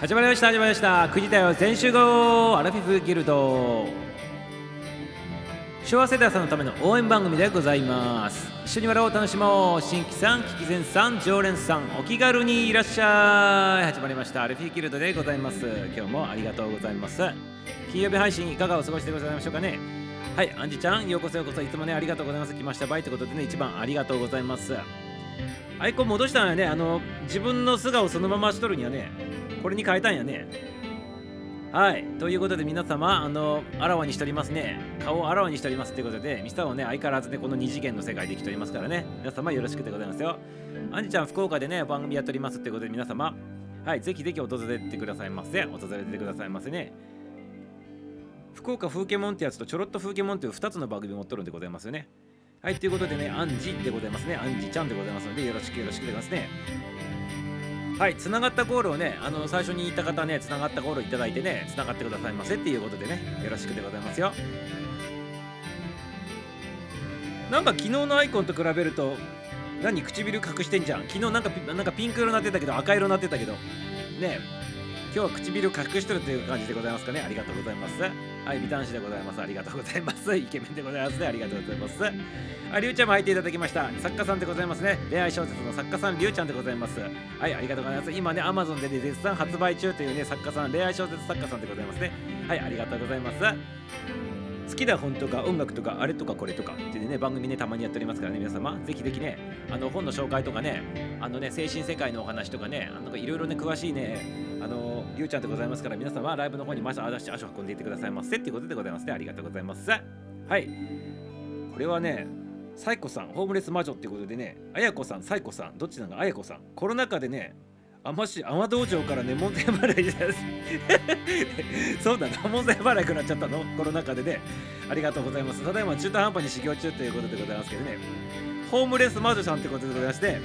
始まりました始まりました。9時だよ全集合アラフィフギルド。昭和世代さんのための応援番組でございます。一緒に笑おう楽しもう。新規さん聞き前さん常連さんお気軽にいらっしゃい。始まりましたアラフィフギルドでございます。今日もありがとうございます。金曜日配信いかがお過ごしでございましょうかね。はいアンジちゃんようこそようこそ。いつもねありがとうございます。来ました。ばいということでね一番ありがとうございます。アイコン戻したのはね。あの自分の素顔そのまましとるにはね。これに変えたんやね。はい。ということで皆様あのあらわにしておりますね。顔をあらわにしておりますということでミサをね相変わらずねこの二次元の世界で生きておりますからね。皆様よろしくでございますよ。アンジちゃん福岡でね番組やっておりますということで皆様。はい。ぜひぜひ訪れてくださいませ。訪れてくださいませね。福岡風景モンってやつとちょろっと風景モンという2つの番組持っとるんでございますよね。はい、ということでね、アンジでございますね。アンジちゃんでございますので、よろしくよろしくでございますね。はい、つながったゴールをね、あの最初に言った方ね、つながったゴールをいただいてね、つながってくださいませっていうことでね、よろしくでございますよ。なんか昨日のアイコンと比べると、何唇隠してんじゃん。昨日なんかなんかピンク色になってたけど、赤色になってたけど、ねえ今日は唇隠してるという感じでございますかね。ありがとうございます。はい、美男子でございます。ありがとうございます。イケメンでございますね。ありがとうございます。あ、りゅうちゃんも入っていただきました。作家さんでございますね。恋愛小説の作家さん、りゅうちゃんでございます。はい、ありがとうございます。今ね、Amazon でね、絶賛発売中というね、作家さん、恋愛小説作家さんでございますね。はい、ありがとうございます。好きな本とか音楽とかあれとかこれとかっていうね番組ねたまにやっておりますからね皆様。ぜひぜひねあの本の紹介とかねあのね精神世界のお話とかねあのいろいろね詳しいねあのりゅうちゃんでございますから皆様ライブの方にまず足足を運んでいってくださいませ。っていうことでございますね。ありがとうございます。はい。これはねサイコさんホームレス魔女っていうことでねあやこさんサイコさんどっちなのかあやこさん。コロナ禍でね甘し甘道場からね門前払いです。そうだな門前払いくなっちゃったの？コロナ禍でね。ありがとうございます。ただいま中途半端に修行中ということでございますけどね。ホームレス魔女さんってことでございまして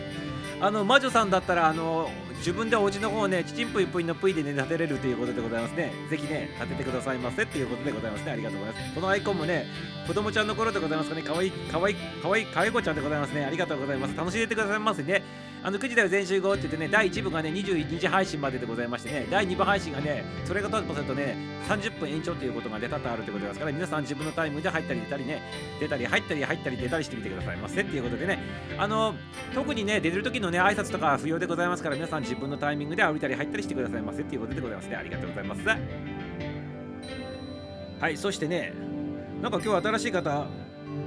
あの魔女さんだったらあの自分でお家の方をね、ちちんぷいぷいのぷいでね、立てれるということでございますね。ぜひね、立ててくださいませっていうことでございますね。ありがとうございます。このアイコンもね、子供ちゃんの頃でございますかね、かわいい、かわいい、かわいい、かわいこちゃんでございますね。ありがとうございます。楽しんでてくださいませね。あの9時だよ全集合って言ってね、第1部がね、21日配信まででございましてね、第2部配信がね、それがとするとね、30分延長ということがね、多々あるということですから、皆さん自分のタイムで入ったり出たりね、出たり入ったり入ったり出たりしてみてくださいませっていうことでね、あの、特にね、出てる時のね、挨拶とか不要でございますから、皆さん自自分のタイミングで歩いたり入ったりしてくださいませっていうことでございますね。ありがとうございます。はい、そしてね、なんか今日新しい方、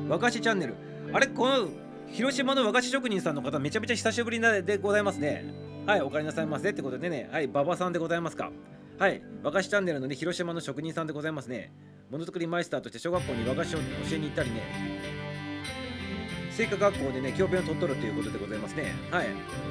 和菓子チャンネル。あれこの広島の和菓子職人さんの方、めちゃめちゃ久しぶりでございますね。はい、お帰りなさいませってことでね、はい、馬場さんでございますか。はい、和菓子チャンネルのね、広島の職人さんでございますね。ものづくりマイスターとして小学校に和菓子を教えに行ったりね、製菓学校でね、教鞭を取っとるということでございますね。はい。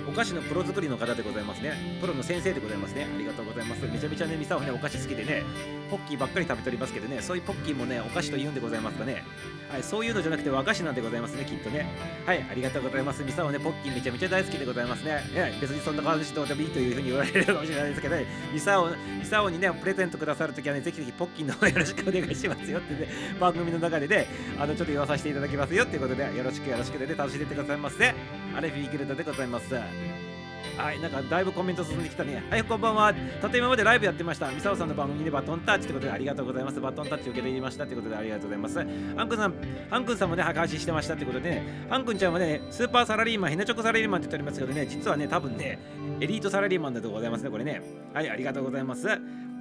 お菓子のプロ作りの方でございますね。プロの先生でございますね。ありがとうございます。めちゃめちゃね、ミサはね、お菓子好きでね、ポッキーばっかり食べておりますけどね、そういうポッキーもね、お菓子と言うんでございますかね。はい、そういうのじゃなくて和菓子なんでございますね、きっとね。はい、ありがとうございます。ミサはね、ポッキーめちゃめちゃ大好きでございますね。い別にそんな感じどうでもいいというふうに言われるかもしれないですけど、ね、ミサオ、ミサオにね、プレゼントくださるときはね、ぜひぜひポッキーの方よろしくお願いしますよってね、番組の中でね、あの、ちょっと言わさせていただきますよっていうことで、よろしくよろしくでね、楽しんでてくださいませ。アレフィーギルドでございます。はい、なんかだいぶコメント進んできたね。はい、こんばんは。たと今までライブやってました。ミサオさんの番組でバトンタッチってことでありがとうございます。バトンタッチ受け取りましたってことでありがとうございます。アンくんさん、アンくんさんもね、配信してましたってことでね、アンくんちゃんはね、スーパーサラリーマン、ヘナチョコサラリーマンって言っておりますけどね、実はね、多分ね、エリートサラリーマンだとございますね、これね。はい、ありがとうございます。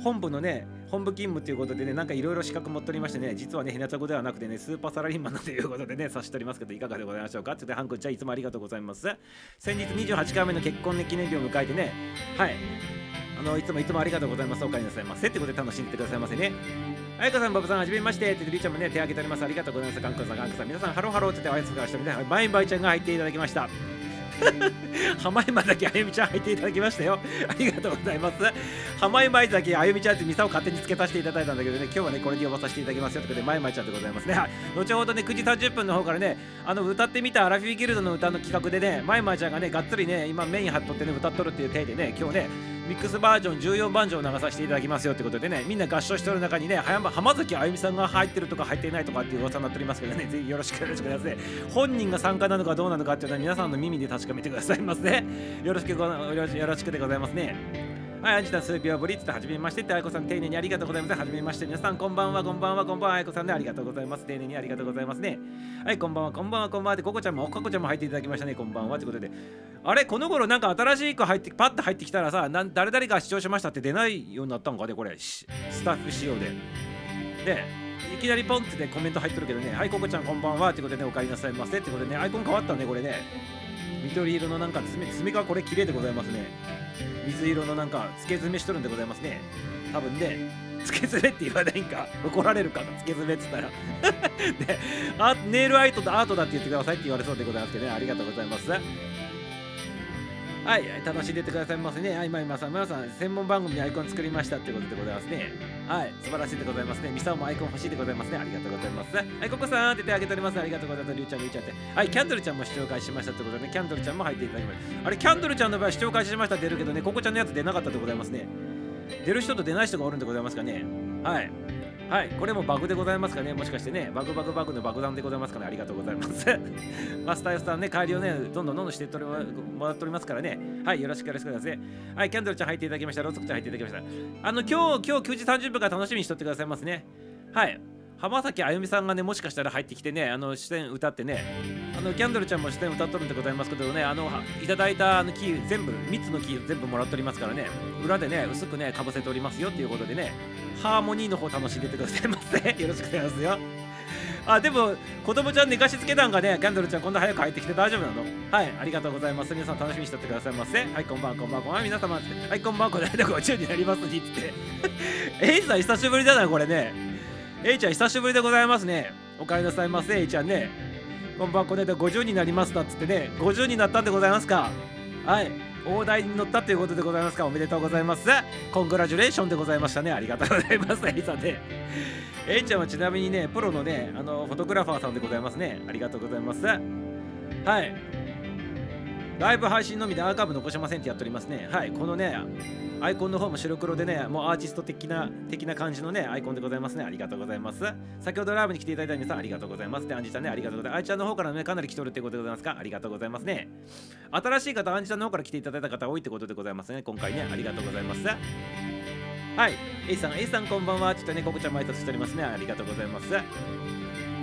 本部のね、本部勤務ということでね、なんかいろいろ資格持っておりましてね、実はね、ヘナチョコではなくてね、スーパーサラリーマンだということでね、さしておりますけど、いかがでございましょうか？って言って、ハンくんちゃんいつもありがとうございます。先日28回目の結婚記念日を迎えてね、はい。あの、いつもいつもありがとうございます。お帰りなさいませ。ってことで楽しんでてくださいませね。あやかさん、バブさん、はじめまして。ってりーちゃんもね、手挙げております。ありがとうございます。カン君さん、カン君さん、皆さん、ハローハローって言って挨拶からしてみて、バイバイちゃんが入っていただきました。浜山崎あゆみちゃん入っていただきましたよ。ありがとうございます。浜山崎あゆみちゃんってミサを勝手につけさせていただいたんだけどね、今日はね、これで呼ばさせていただきますよということで、まいまいちゃんでございますね。後ほどね、9時30分の方からね、あの、歌ってみたアラフィーギルドの歌の企画でね、まいまいちゃんがね、がっつりね、今メイン張っとってね、歌っとるっていう体でね、今日ね、ミックスバージョン14番上を流させていただきますよってことでね、みんな合唱してる中にね、浜浜崎あゆみさんが入ってるとか入っていないとかっていう噂になっておりますけどね、ぜひよろしくお願いしますね。本人が参加なのかどうなのかっていうのは皆さんの耳で確かめてくださいませ。よろしくよろしくでございますね。はい、アジさん、数秒ぶりっつって、はじめましてって、あいこさん、丁寧にありがとうございます。はじめまして、皆さん、こんばんは、こんばんは、こんばんは、あいこさんで、ありがとうございます。丁寧にありがとうございますね。はい、こんばんは、こんばんは、こんばんは。で、ここちゃんも、ここちゃんも入っていただきましたね。こんばんは。ということで、あれ、この頃、なんか新しい子入って、パッと入ってきたらさ、な誰々が視聴しましたって出ないようになったんかね、これ、スタッフ仕様で。で、いきなりポンって、コメント入ってるけどね、はい、ここちゃんこんばんは。ってことでね、お帰りなさいませ。ってことでね、アイコン変わったね、これね。緑色のなんか爪、爪がこれ綺麗でございますね。水色のなんか、つけ爪しとるんでございますね。多分ね、つけ爪って言わないんか、怒られるかな、つけ爪っつったら。で、あネイルアイトと、アートだって言ってくださいって言われそうでございますけどね、ありがとうございます。はい、楽しんでってくださいませね。はい、まいまさん、まさん、専門番組にアイコン作りましたってことでございますね。はい、素晴らしいでございますね。ミサオもアイコン欲しいでございますね。ありがとうございます。はい、ココさんって手挙げております。ありがとうございます。りゅうちゃん、りゅうちゃんって。はい、キャンドルちゃんも視聴開始しましたってことでね、キャンドルちゃんも入っていただきました。あれ、キャンドルちゃんの場合、視聴開始しました出るけどね、ココちゃんのやつ出なかったでございますね。出る人と出ない人がおるんでございますかね。はい。はい、これもバグでございますかね、もしかしてね、バグバグバグの爆弾でございますかね、ありがとうございます。マスターよさんね、帰りをね、どんどんどんどんしてってもらっておりますからね、はい、よろしくお願いしください。はい、キャンドルちゃん入っていただきました、ローソクちゃん入っていただきました。あの、今日、今日9時30分から楽しみにしとってくださいますね。はい、浜崎あゆみさんがね、もしかしたら入ってきてね、あの、視点歌ってね、あの、キャンドルちゃんも視点歌っとるんでございますけどね、あの、いただいたあのキー、全部、3つのキー全部もらっておりますからね、裏でね、薄くね、かぶせておりますよっていうことでね、ハーモニーの方楽しんでてくださいませ。よろしくお願いしますよ。あ、でも、子供ちゃん寝かしつけたんがね、キャンドルちゃんこんな早く入ってきて大丈夫なの？はい、ありがとうございます。皆さん楽しみにしてってくださいませ。はい、こんばんは、こんばんは、こんばんは、皆様。はい、こんばんは、この間50になりますにって。えいさん、久しぶりだな、これね。えいちゃん、久しぶりでございますね。お帰りなさいませ、えいちゃんね。こんばんは、この間50になりますだっつってね、50になったんでございますか。はい。大台に乗ったということでございますかおめでとうございますコングラジュレーションでございましたねありがとうございますエイさんねエイちゃんはちなみにねプロのねあのフォトグラファーさんでございますねありがとうございますはいライブ配信のみでアーカイブ残しませんってやっておりますね。はい、このね、アイコンの方も白黒でね、もうアーティスト的な的な感じのね、アイコンでございますね。ありがとうございます。先ほどライブに来ていただいた皆さん、ありがとうございます。で、アンジちゃんね、ありがとうございます。アイちゃんの方からね、かなり来とるってことでございますか？ありがとうございますね。新しい方、アンジちゃんの方から来ていただいた方多いってことでございますね。今回ね、ありがとうございます。はい、A さん、A さんこんばんは。ちょっとね、ココちゃんも挨拶しておりますね。ありがとうございます。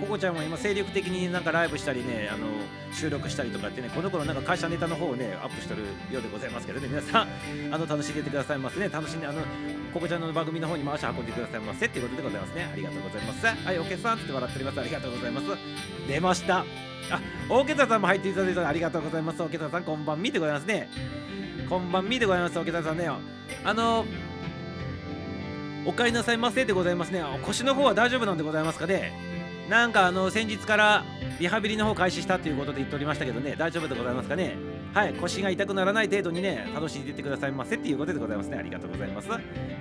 ココちゃんは今精力的になんかライブしたりねあの収録したりとかってねこの頃なんか会社ネタの方をねアップしてるようでございますけどね。皆さんあの楽しんでてくださいますね。楽しんであのココちゃんの番組の方に回し運んでくださいませっていうことでございますね。ありがとうございます。はいおけさんって笑っております。ありがとうございます。出ました。あ大けたさんも入っていただいてありがとうございます。大けたさんこんばんみでございますね。こんばんみでございます。大けたさんね。あのお帰りなさいませでございますね。腰の方は大丈夫なんでございますかね。なんかあの先日からリハビリの方開始したということで言っておりましたけどね大丈夫でございますかね？はい腰が痛くならない程度にね楽しんでいってくださいませっていうことでございますね。ありがとうございます。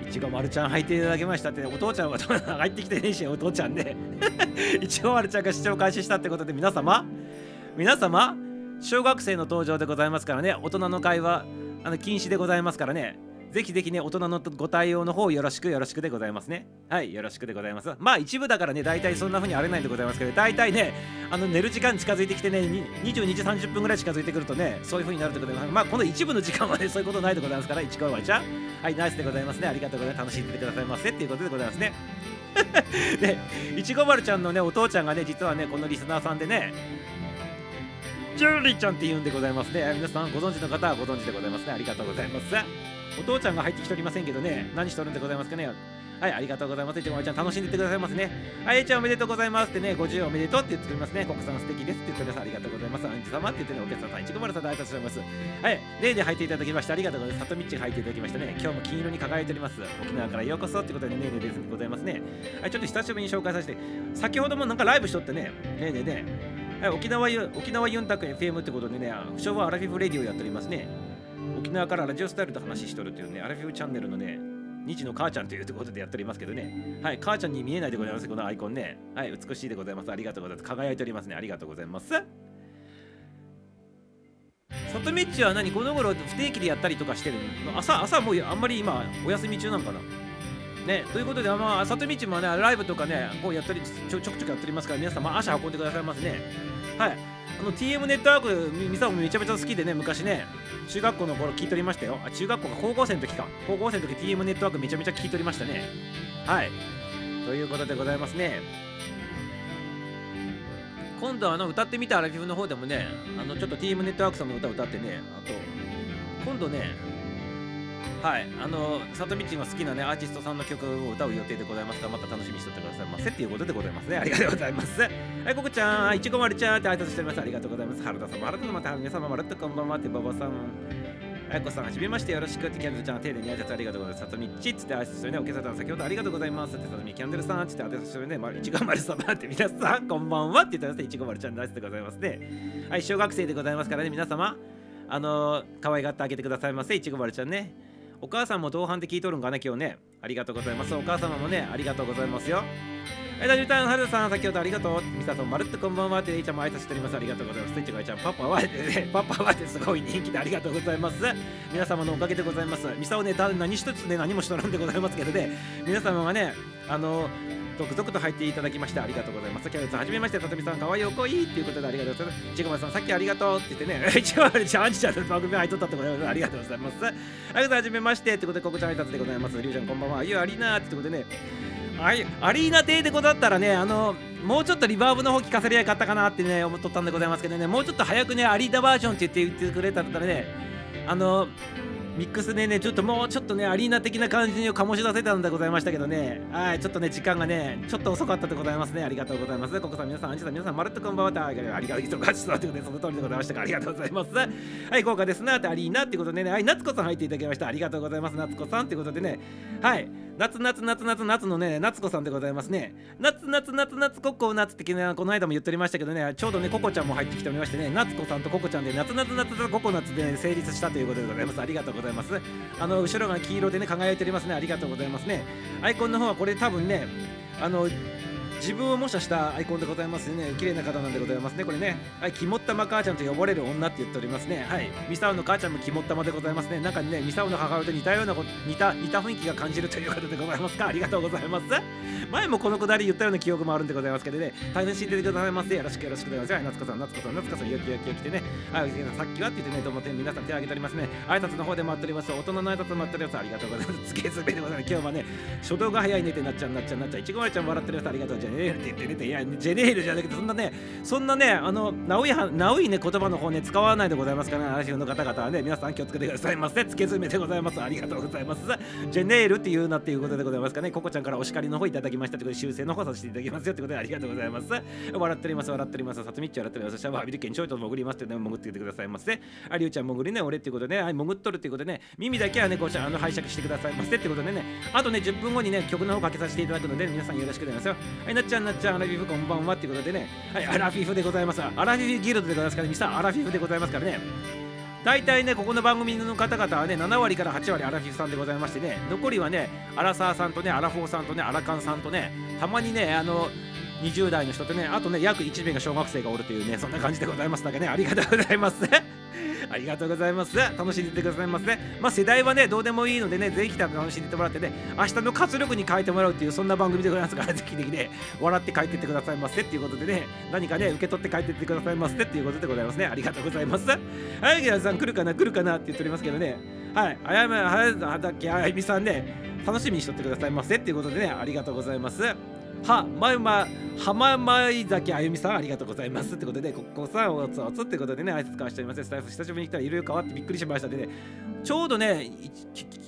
いちごまるちゃん入っていただきましたってお父ちゃんは 入ってきてねえしお父ちゃんね。いちごまるちゃんが視聴開始したってことで皆様皆様小学生の登場でございますからね。大人の会話あの禁止でございますからね。ぜひぜひね、大人のご対応の方よろしくよろしくでございますね。はい、よろしくでございます。まあ一部だからね、大体そんな風に荒れないんでございますけど、大体ね、あの寝る時間近づいてきてね、22時30分ぐらい近づいてくるとね、そういう風になるでございます。まあこの一部の時間はね、そういうことないでございますから、一はちゃん。はい、ナイスでございますね。ありがとうございます。楽しんでてくださいませっていうことでございますね。で、いちご丸ちゃんのね、お父ちゃんがね、実はね、このリスナーさんでね、ジュリーちゃんって言うんでございますね。皆さんご存知の方はご存知でございますね。ありがとうございます。お父ちゃんが入ってきておりませんけどね、何しとるんでございますかね。はい、ありがとうございます。いちごまちゃん、楽しんでってくださいますね。はい、ちゃんおめでとうございますってね、50おめでとうって言っておりますね。国産素敵ですって言っております。ありがとうございます。アンジ様って言ってね、お客さん、いちごまるさんで挨拶しております。はい、例で入っていただきまして、ありがとうございます。里道が入っていただきましたね。今日も金色に輝いております。沖縄からようこそってことでね、ねえねえでございますね。はい、ちょっと久しぶりに紹介させて、先ほどもなんかライブしとってね、ねえねねはい、沖縄ユ沖縄ユンタク FM ってことでね、昭和アラフィフレディオやっておりますね。沖縄からラジオスタイルと話しとるっていうね、アラフィフチャンネルのね、日の母ちゃんというとことでやっておりますけどね。はい、母ちゃんに見えないでございます、このアイコンね。はい、美しいでございます。ありがとうございます。輝いておりますね。ありがとうございます。里道は何？この頃不定期でやったりとかしてるの？朝、朝もうあんまり今お休み中なんかな？ね、ということで、まあ、里道もね、ライブとかね、こうやったりちょ、ちょくちょくやっておりますから、皆さん、まあ、足運んでくださいますね。はい。あの TM ネットワーク、ミサもめちゃめちゃ好きでね、昔ね、中学校の頃聞いておりましたよ。あ、中学校か高校生の時か。高校生の時 TM ネットワークめちゃめちゃ聞いておりましたね。はい。ということでございますね。今度あの歌ってみたアラフィフの方でもね、あのちょっと TM ネットワークさんの歌を歌ってね、あと、今度ね、はい、あの、さとみちが好きなね、アーティストさんの曲を歌う予定でございますから、また楽しみにしておいてくださいませっていうことでございますね。ありがとうございます。はい、ここちゃん、いちごまるちゃん。って挨拶しております。ありがとうございます。原田さん。も、原田さん。また、皆様まるっとこん。ばん。はって、馬場さん。あやこさん、はじめましてよろしくって、キャンドルちゃん、丁寧に挨拶ありがとうございます。さとみっちって挨拶してね、おけさたん、先ほどありがとうございますって、さとみキャンドルさん。って挨拶してね、まあ、いちごまる様って皆さん、こん。ばん。はって言ってますね、いちごまるちゃん。の挨拶でございますね。はい、小学生でございますからね、皆様、あのー、可愛がってあげてくださいませ、いちごまるちゃん。ね。お母さんも同伴で聞いとるんかね、今日ね。ありがとうございます。お母様もね、ありがとうございますよ。はい、ダジュタン、はるさん、先ほどありがとう。みさと、まるっとこんばんはって、いちゃんも挨拶しております。ありがとうございます。スイッチがいちゃん、パパはね、パパはってすごい人気でありがとうございます。皆様のおかげでございます。みさをね、何一つね、何もしとらんでございますけどね、皆様がね、あの続々と入っていただきましてありがとうございます。キャベツはじめまして、さとみさん、かわいいおこいっていうことでありがとうございます。ちぐまさん、さっきありがとうって言ってね、ちぐまちゃん、ちゃんの番組入っとったってことでありがとうございます。ありがとうはじめましてってことで、ここちゃん挨拶でございます。りゅうちゃん、こんばんは。あゆアリーナーってことでね、あいアリーナ亭でござったらね、あの、もうちょっとリバーブの方聞かせりゃよかったかなってね、思っとったんでございますけどね、もうちょっと早くね、アリーナバージョンって言って言ってくれたらね、あの、ミックスでね、ちょっともうちょっとね、アリーナ的な感じを醸し出せたんでございましたけどね、はい、ちょっとね、時間がね、ちょっと遅かったでございますね。ありがとうございます。ここさん、皆さん、アンチさん、皆さん、まるっとこんばんはありがとうございます。ということで、その通りでございましたありがとうございます。はい、豪華ですなって、アリーナってことでね、はい、夏子さん入っていただきました。ありがとうございます。夏子さんってことでね、はい、夏夏夏夏夏のね、夏子さんでございますね。夏夏夏夏ココ夏ってこの間も言っておりましたけどね、ちょうどね、ココちゃんも入ってきておりましてね、夏子さんとココちゃんで夏夏夏夏ココ夏で、ね、成立したということでございます。ありがとうございます。あの、後ろが黄色でね、輝いておりますね。ありがとうございますね。アイコンの方はこれ多分ね、あの、自分を模写したアイコンでございますね。綺麗な方なんでございますね。これね、はい、肝っ玉母ちゃんと呼ばれる女って言っておりますね。はい、ミサオの母ちゃんも肝っ玉でございますね。なんかね、ミサオの母親と似たような似た似た雰囲気が感じるということでございますか。ありがとうございます。前もこのくだり言ったような記憶もあるんでございますけどね、大変知っててくださいませ。よろしくよろしくお願いします。はい、夏子さん、夏子さん、夏子さん、よきよきよきてね、はい、さっきはって言ってね、どうも皆さん手を挙げておりますね。挨拶の方で待っております。大人の挨拶待っております。ありがとうございます。つけすべでございます。今日はね、初動が早いねってなっちゃうなっちゃうなっちゃう。いちごまりちゃん笑っております。ありがとう。じゃねえって言ってね。やジェネールじゃなくてそんなねそんなねあのナウイナウイね言葉の方ね使わないでございますからね嵐の方々はね皆さん気をつけてくださいませつけ爪でございます。ありがとうございます。ジェネールっていうなっていうことでございますかね。ココちゃんからお叱りの方いただきましたということで修正の方させていただきますよということでありがとうございます。笑っております笑っております。さつみっち笑っております。シャワー浴びるけんちょいと潜りますってね潜っててくださいませ。ありゅうちゃん潜りね俺っていうことでね。潜っとるっていうことでね耳だけはねこうあの拝借してくださいませってことでね。あとね10分後にね曲の方かけさせていただくので、皆さんよろしくお願いしますよ。はいっちゃんなっちゃんアラフィフこんばんはっていうことでね、はい、アラフィフでございます。アラフィフギルドでございますから、ミサアラフィフでございますからね。大体ね、ここの番組の方々はね、7割から8割アラフィフさんでございましてね、残りはね、アラサーさんとね、アラフォーさんとね、アラカンさんとね、たまにね、あの、20代の人とね、あとね、約1名が小学生がおるというね、そんな感じでございますだけね、ありがとうございます。ありがとうございます。楽しんでてくださいませ、ね。まあ、世代はね、どうでもいいのでね、ぜひ楽しんでてもらってね、明日の活力に変えてもらうっていう、そんな番組でございますから、ぜひぜひね、笑って帰ってってくださいませっていうことでね、何かね、受け取って帰ってってくださいませっていうことでございますね。ありがとうございます。はい、皆さん、来るかな、来るかなって言っておりますけどね、はい、あやめ、はやだっけ、あやみさんね、楽しみにしとってくださいませっていうことでね、ありがとうございます。は、まゆま、浜前崎あゆみさん、ありがとうございます。ってことで、ここさん、おつおつってことでね、挨拶交わしております。スタイフ久しぶりに来たらいろいろ変わってびっくりしましたでね、ちょうどね、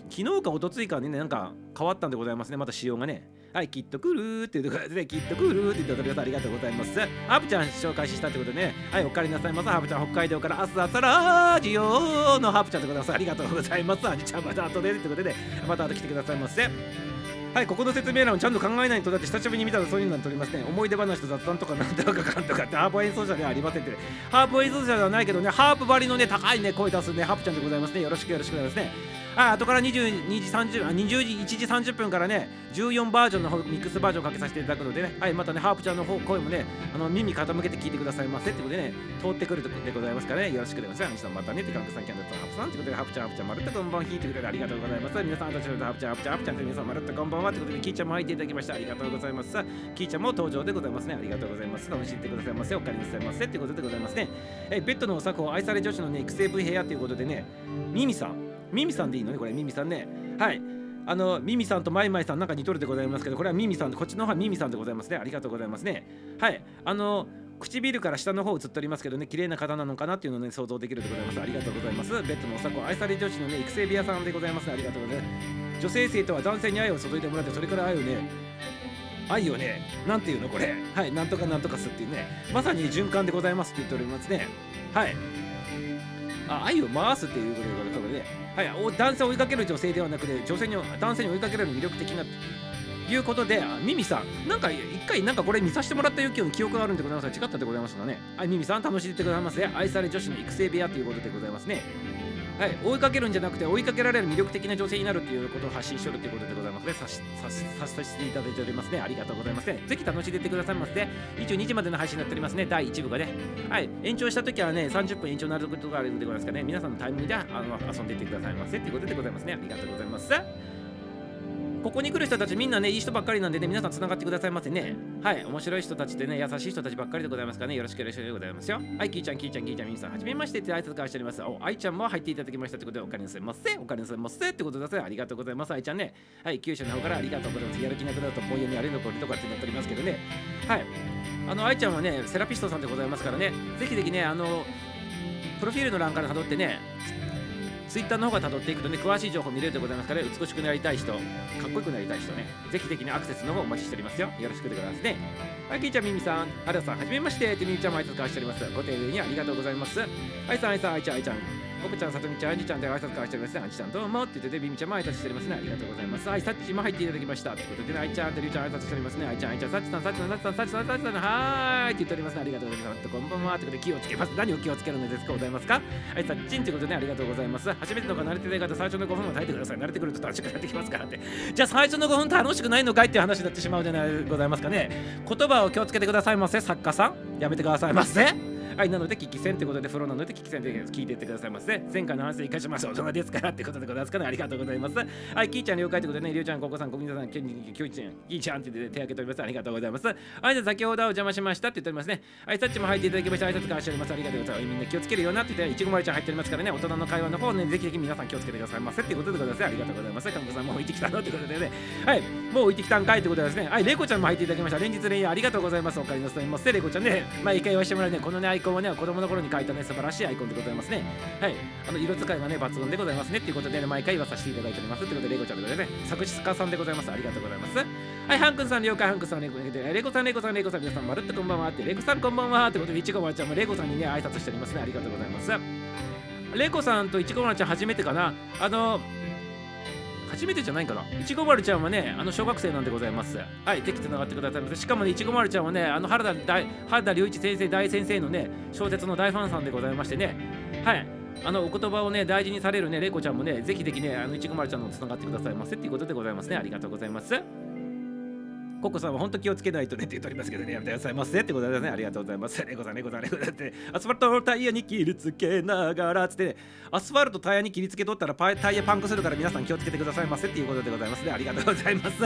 昨日か一昨日かね、なんか変わったんでございますね、また仕様がね。はい、きっと来るっていうところで、きっと来るって言ってたありがとうございます。ハープちゃん紹介したってことでね、はい、お帰りなさいませ。ハープちゃん、北海道から朝朝ラジオのハープちゃんでございます。ありがとうございます。あじちゃん、また後でってことで、また後来てくださいませ。はい、ここの説明欄をちゃんと考えないとだって久しぶりに見たらそういうのは撮りますね。思い出話と雑談とかなんとかかんとかってハープ演奏者ではありませんって、ハープ演奏者ではないけどね、ハープ張りのね、高いね、声出すね、ハープちゃんでございますね。よろしくよろしくお願いしますね。あ後から22時30あ20時1時30分からね14バージョンのミックスバージョンかけさせていただくのでね。はいまたねハープちゃんの方声もねあの耳傾けて聞いてくださいませってことでね通ってくるとこでございますからね。よろしくお願いします。またねってかんくさんキャンドルとハープさんってことでハープちゃんハープちゃんまるっとこんばんは弾いてくれてありがとうございます皆さん私のハープちゃんハープちゃんハープちゃんって皆さんまるっとこんばんはってことでキーちゃんも入っていただきましたありがとうございますさキーちゃんも登場でございますねありがとうございます楽しんでくださいませお借りなさいませってことでございますねえベッドのお作法愛され女子のね育成部部屋ということでねミミさんミミさんでいいのね？これミミさんね。はい。あのミミさんとマイマイさんなんか似とるでございますけどこれはミミさんでこっちの方はミミさんでございますね。ありがとうございますね。はい。あの唇から下の方映っておりますけどね綺麗な方なのかなっていうのをね想像できるでございます。ありがとうございます。ベッドのお作法愛され女子のね育成部屋さんでございますありがとうございます。女性性とは男性に愛を注いでもらってそれから愛をね愛をね、なんていうのこれ、はい、なんとかなんとかすっていうね、まさに循環でございますって言っておりますね。はい。あ愛を回すっていうことでございます。ね。はい、男性を追いかける女性ではなくて、女性に男性に追いかけるの魅力的なということで、ミミさん、なんか一回なんかこれ見させてもらったような記憶があるんでございますが、違ったでございますかね。はい、ミミさん楽しんでてくださいませ。愛され女子の育成部屋ということでございますね。はい、追いかけるんじゃなくて追いかけられる魅力的な女性になるっていうことを発信しとるということでございますね。さしさしさせていただいておりますね。ありがとうございますね。ぜひ楽しんでいってくださいませ、ね。22時までの配信になっておりますね。第1部がね。はい、延長した時はね、30分延長になることがあるんでございますかね。皆さんのタイミングであの遊んでいってくださいませということでございますね。ありがとうございます。ここに来る人たちみんなね、いい人ばっかりなんでね、皆さんつながってくださいませね。はい、面白い人たちってね、優しい人たちばっかりでございますからね、よろしくよろしますよ。はい、キーちゃん、キーちゃん、キーちゃん、皆さん、はじめましてって挨拶からしております。お、愛ちゃんも入っていただきましたということで、お金にすいません、お金にすいませんってことでありがとうございます。愛ちゃんね、はい、九州の方からありがとうございます。やる気なくなると、ぼんやにあれのこれとかってなっておりますけどね。はい、あの、愛ちゃんはね、セラピストさんでございますからね、ぜひぜひね、あの、プロフィールの欄から辿ってね、Twitter の方が辿っていくとね、詳しい情報見れるでございますから、ね、美しくなりたい人、かっこよくなりたい人ね、ぜひぜひね、アクセスの方お待ちしておりますよ。よろしくでございますね。はい、キーちゃん、ミミさん、はるさん、はじめまして。てミミちゃんも挨拶交わしております。ご丁寧にありがとうございます。はいさん、はいさん、あいちゃん、あいちゃん。ココちゃん、さとみちゃん、あじちゃんで挨拶交わしておりますね。あじちゃん、どうもって言ってて、ミミちゃんも挨拶しておりますね。ありがとうございます。はい、さっちも入っていただきました。ということでね、あいちゃんとりゅうちゃん挨拶しておりますね。あいちゃん、あいちゃん、さっちさん、さっちさん、さっちさん、さっちさん、さっちさん、はーいって言っておりますね。ありがとうございます。こんばんは。ということで気をつけます。何を気をつけるのですかございますかはい、さっちんということで、ね、ありがとうございます。初めての方慣れてない方、最初の5分は耐えてください。慣れてくると楽しくなってきますからって。じゃあ最初の5分楽しくないのかいっていう話になってしまうじゃないございますかね。言葉を気をつけてくださいませ、作家さん。やめてくださいませ。はい、なので、聞き戦ということで、風呂なので、聞き戦で聞いていってくださいませ。前回の話で生かします。大人ですからってことでございますかね。ありがとうございます。はい、キーちゃん了解ということでね、りゅうちゃん、ここさん、こみさん、ききょいちゃん、キーちゃんって言って手挙げております。ありがとうございます。はい、じゃ先ほどはお邪魔しましたって言っておりますね。はい、さっちも入っていただきました。挨拶からしております。ありがとうございます。みんな気をつけるよなって言って、いちごまるちゃん入っておりますからね、大人の会話の方ね、ぜひぜひ皆さん気をつけてくださいませっていうことでございます。ありがとうございます。かんこさんもう置いてきたのってことでね、はい、もう置いてきたんかいってことですね、はい、れいこちゃんも入っていただきました。連日連夜ありがとうございます。お借りなさいませ。れいこちゃんね、毎回言わせてもらうね、このね、コンはね、子供の頃に書いたね、素晴らしいアイコンでございますね。はい。あの、色使いがね、抜群でございますね。っていうことで、ね、毎回言わさせていただいております。ということで、レイコちゃんでね、作詞家さんでございます。ありがとうございます。はい、ハンクさん、了解、ハンクさん、レイコレイコさん、レイコさん、レイコさん、皆さん、まるっとこんばんはって、レイコさん、こんばんはってことで、いちごまちゃんもレイコさんにね、挨拶しておりますね。ありがとうございます。レコさんといちごまちゃん、初めてかな。あの、初めてじゃないかな。いちごまるちゃんはね、あの小学生なんでございます。はい、ぜひつながってくださいませ。しかもね、いちごまるちゃんはね、あの原田大原田隆一先生、大先生のね、小説の大ファンさんでございましてね、はい。あのお言葉をね、大事にされるね、れいこちゃんもね、ぜひぜひね、あのいちごまるちゃんのつながってくださいませっていうことでございますね。ありがとうございます。ココさんは本当気をつけないとねって言っておりますけどね、やめてくださいませってことですね。ありがとうございます。レコさん、レコさん、レコさんって、アスファルトのタイヤに切りつけながらつって、ね、アスファルトタイヤに切りつけとったらパタイヤパンクするから皆さん気をつけてくださいませっていうことでございますね。ありがとうございます。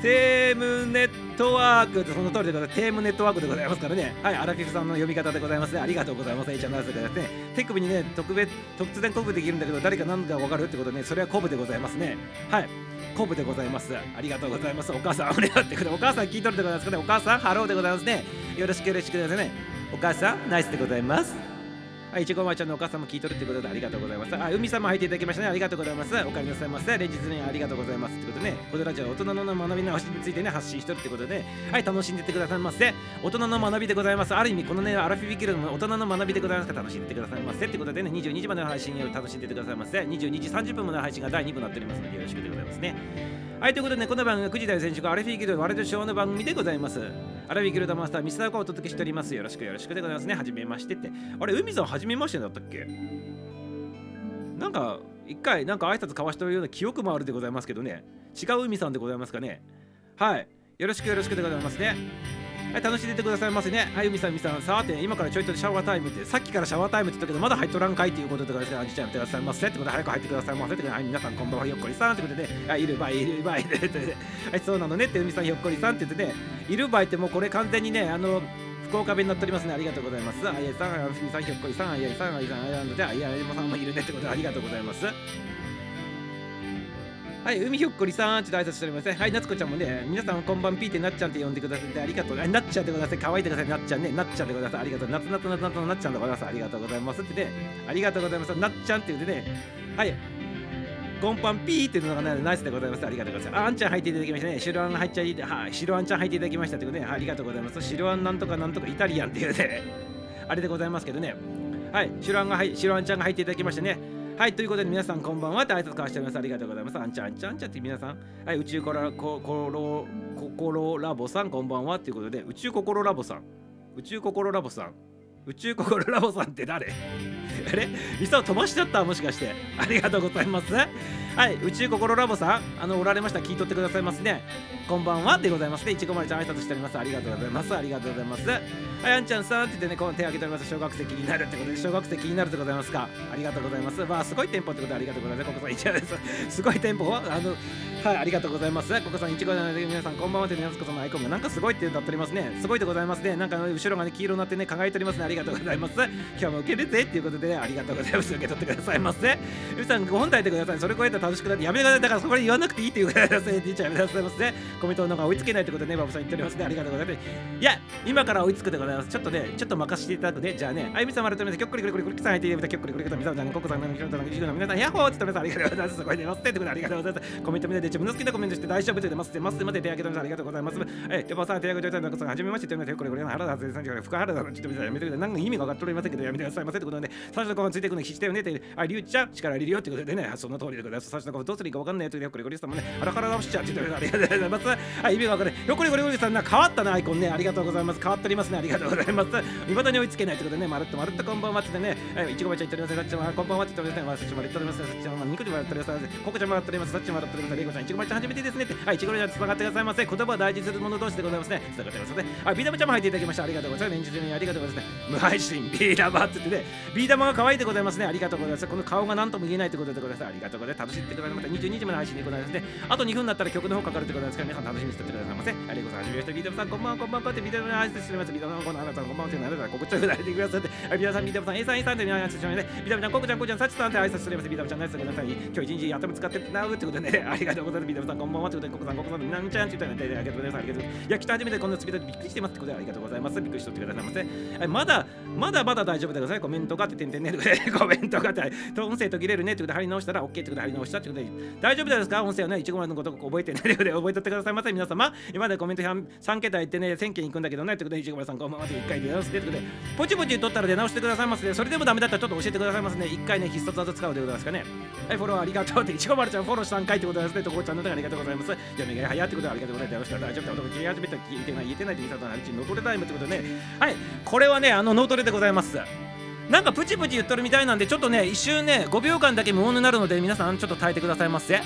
テームネットワークってその通りでございます。テームネットワークでございますからね。はい、アラフィフさんの読み方でございますね。ありがとうございます。H アナウンサーですね。手首にね、特別、突然鼓舞できるんだけど、誰か何か分かるってことね、それは鼓舞でございますね。はい。鼓舞でございます。ありがとうございます。お母さん、お願いってくれ。お母さん聞いとるでございますかね。お母さん、ハローでございますね。よろしくよろしくですね。お母さん、ナイスでございます。はい、いちごまちゃんのお母さんも聞いとるってことでありがとうございます。あ、海さんも入っていただきましたね。ありがとうございます。お帰りなさいませ。連日ね、ありがとうございます。ってことでね、このラジオは大人の学び直しについてね、発信しとるってことで、はい、楽しんでってくださいませ。大人の学びでございます。ある意味、このね、アラフィビキルの大人の学びでございますから、楽しんでってくださいませ。ってことでね、22時までの配信を楽しんでってくださいませ。22時30分までの配信が第2部になっておりますので、よろしくでございますね。はい、ということでね、この番組は9時台選手がアラフィギルドワレドショーの番組でございます。アラフィギルドマスター、ミスターコをお届けしております。よろしくよろしくでございますね。はじめましてって。あれ、海さんはじめましてだったっけ？なんか、一回なんか挨拶交わしてるような記憶もあるでございますけどね。違う海さんでございますかね？はい。よろしくよろしくでございますね。はい、楽しんでてくださいませね。はい、海さん、海さん、さて、今からちょいとシャワータイムって、さっきからシャワータイムって言ったけど、まだ入っとらんかいっていうことでございます。じゃあ、やってくださいませってことで、早く入ってくださいませ。ってことで、はい、皆さん、こんばんは、ひょっこりさんってことでね、はい、るばい、いるばい、ってはい、そうなのねって、海さん、ひょっこりさんって言ってね、いるばいってもうこれ完全にね、あの、福岡弁になっておりますね。ありがとうございます。あやさん、あみさん、ひょっこりさん、あやさん、あやさん、あやんで、あやもさんもいるねってことで、ありがとうございます。はい、海ひょっこりさんちょっと挨拶しておりますね。はい、夏子ちゃんもね、皆さんこんばんピーってなっちゃんって呼んでくださってありがとう。なっちゃんでください。可愛いでください。なっちゃんね、なっちゃんでください。ありがとう。夏夏夏夏のなっちゃんでございます。ありがとうございますってね、ありがとうございます。なっちゃんって言ってね、はい、ゴンパンピーっていうのがね、ナイスでございます。ありがとうございます。あんちゃん入っていただきましたね。白あん入っちゃい、はい、白あんちゃん入っていただきましたってことね、ありがとうございます。白あんなんとかなんとかイタリアンっていうね、あれでございますけどね。はい、白あんが、白あんちゃんが入っていただきましたね。はい、ということで皆さんこんばんはって挨拶交わしております。ありがとうございます。あんちゃんあんちゃんあんちゃんって皆さん。はい、宇宙コロココロラボさんこんばんはっていうことで、宇宙心ラボさん。宇宙心ラボさん。宇宙心ラボさんって誰？あれ？ミサを飛ばしちゃったもしかして。ありがとうございます。はい、宇宙心ラボさん、あの、おられました。聞いとってくださいますね。こんばんはでございますね。いちごまるちゃん挨拶しております。ありがとうございます。ありがとうございます。はい、あんちゃんさんって言ってね、この手を挙げております。小学生気になるってことで、小学生気になるでございますか。ありがとうございます。まあ、すごいテンポってことでありがとうございます。ここさん、一応です。すごいテンポあの、はい、ありがとうございます。ここさん、いちごなので、皆さん、こんばんはってね、やすこさんのアイコンがなんかすごいってなっておりますね。すごいでございますね。なんか、後ろがね、黄色になってね、輝いておりますね。ありがとうございます。今日も受けるぜっていうことで、ね、ありがとうございます。受け取ってくださいませ。皆さん、ご本体でください。それ超えたら楽しくなって、やめてください。だから、そこで言わなくていいっていうください。って言っちゃやめてくださいませ。コメントの方が追いつけないってことでね、バブさん言っておりますね。ありがとうございます。いや、今から追いつくでございます。ちょっとね、ちょっと任せていただくね。じゃあね、あゆみさん、まるとめて、きょっこりくりくりくりさん入っていただいて、きょっこりくりくりと、みさん、ここさん、みさん、皆さん、ヤッホーって言っております。ありがとうございます。すごいね、ますってことでありがとうございます。コメント見て、自分の好きなコメントして大丈夫ってますってます。まで手挙げてます。ありがとうございます。え、でもさん、手挙げております。はじめまして、というので、これこれ、原田先生、福原田のちょっとやめてください。何か意味が分かっておりませんけど、やめてくださいませってことで、最初の子ついていくの必死だよねって、あ、りゅうちゃん、力入れるよってことでね、その通りでございます。最初の子どうするか分かんないやつで、これこれさんもね、あらから直しちゃうって言ってありがとうございます。はい、意味が分かんない。よこれこれこれさん、な変わったな、アイコンね。ありがとうございます。変わっておりますね。ありがとうございます。いまだに追いつけないってことでね、まるっとまるっとこんばんはってね、いちごばちゃん言っております。さっちゃん、こんばんはって言っております。さっちゃんまるっております。さっちゃん、肉で笑っております。ここちゃんも笑っております。さっちゃん笑っております。れいこちゃん、いちごばちゃん初めてですねって。はい、いちごばちゃん、つながってくださいませ。言葉を大事にする者同士でございますね。つながってますね。はい、ビー玉ちゃんも入っていただきました。ありがとうございます。年中にありがとうございます。無配信、ビー玉って言ってね、ビー玉が可愛いでございますね。ありがとうございます。この顔が何とも言えないということでございます。ありがとうございます。楽しんでくださいまた22時まで配信でございますね。あと2分になったら曲の方かかるってことですから、皆さん楽しみにしててくださいませ。ありがとうございます。はじめまして、ビー玉さん、こんばんは、こんばんはってビー玉の挨拶しております。ビー玉さん、このあなたこんばんはってなるから、ここちょいられてくださって、ビー玉さん、ビー玉さん、A さん、A さんって挨拶して。ビー玉ちゃん、ココちゃん、ココちゃん、サチさんって挨拶しております。ビー玉ちゃんの挨拶ください。今日一日頭使ってなうってことでね、ありがとうございます。ビー玉さん、こんばんはってことで、ココさん、ココさん、なんちゃんって言ったら、ありがとうございます。ありがとうございます。いや、来た初めてこんなスピードでびっくりしてますってことで、ありがとうございます。びっくりしとってくださいませ。まだ、まだまだ大丈夫でございます。コメントがって点々ね、コメントがって、音声途切れるねってことで貼り直したら OK ってことで貼り直したってことで、大丈夫ですか？音声はね、いちごまのこと覚えてないので覚えとってくださいませ。皆様、今までコメント3桁言ってね、1000件行くんだけどねってことで、いちごまさん、こんばんはって1回出直してってことで、ポチポチ取ったら出直してくださいませ。それでもダメだったらちょっと教えてくださいますね。1回ね、必殺技使うでございますかね。はい、フォローありがとうって、いちごまるちゃんフォロー3回ってことですね。とこちゃんのありがとうございます。じゃあ、めが早ってことでありがとうございます。大丈夫だ。男切り始めた聞いてない、言えてないって言ったら、うちノートレタイムってことでね。はい、これはね、あのノートレでございます。なんかプチプチ言っとるみたいなんでちょっとね一瞬ね5秒間だけ無音になるので皆さんちょっと耐えてくださいませ。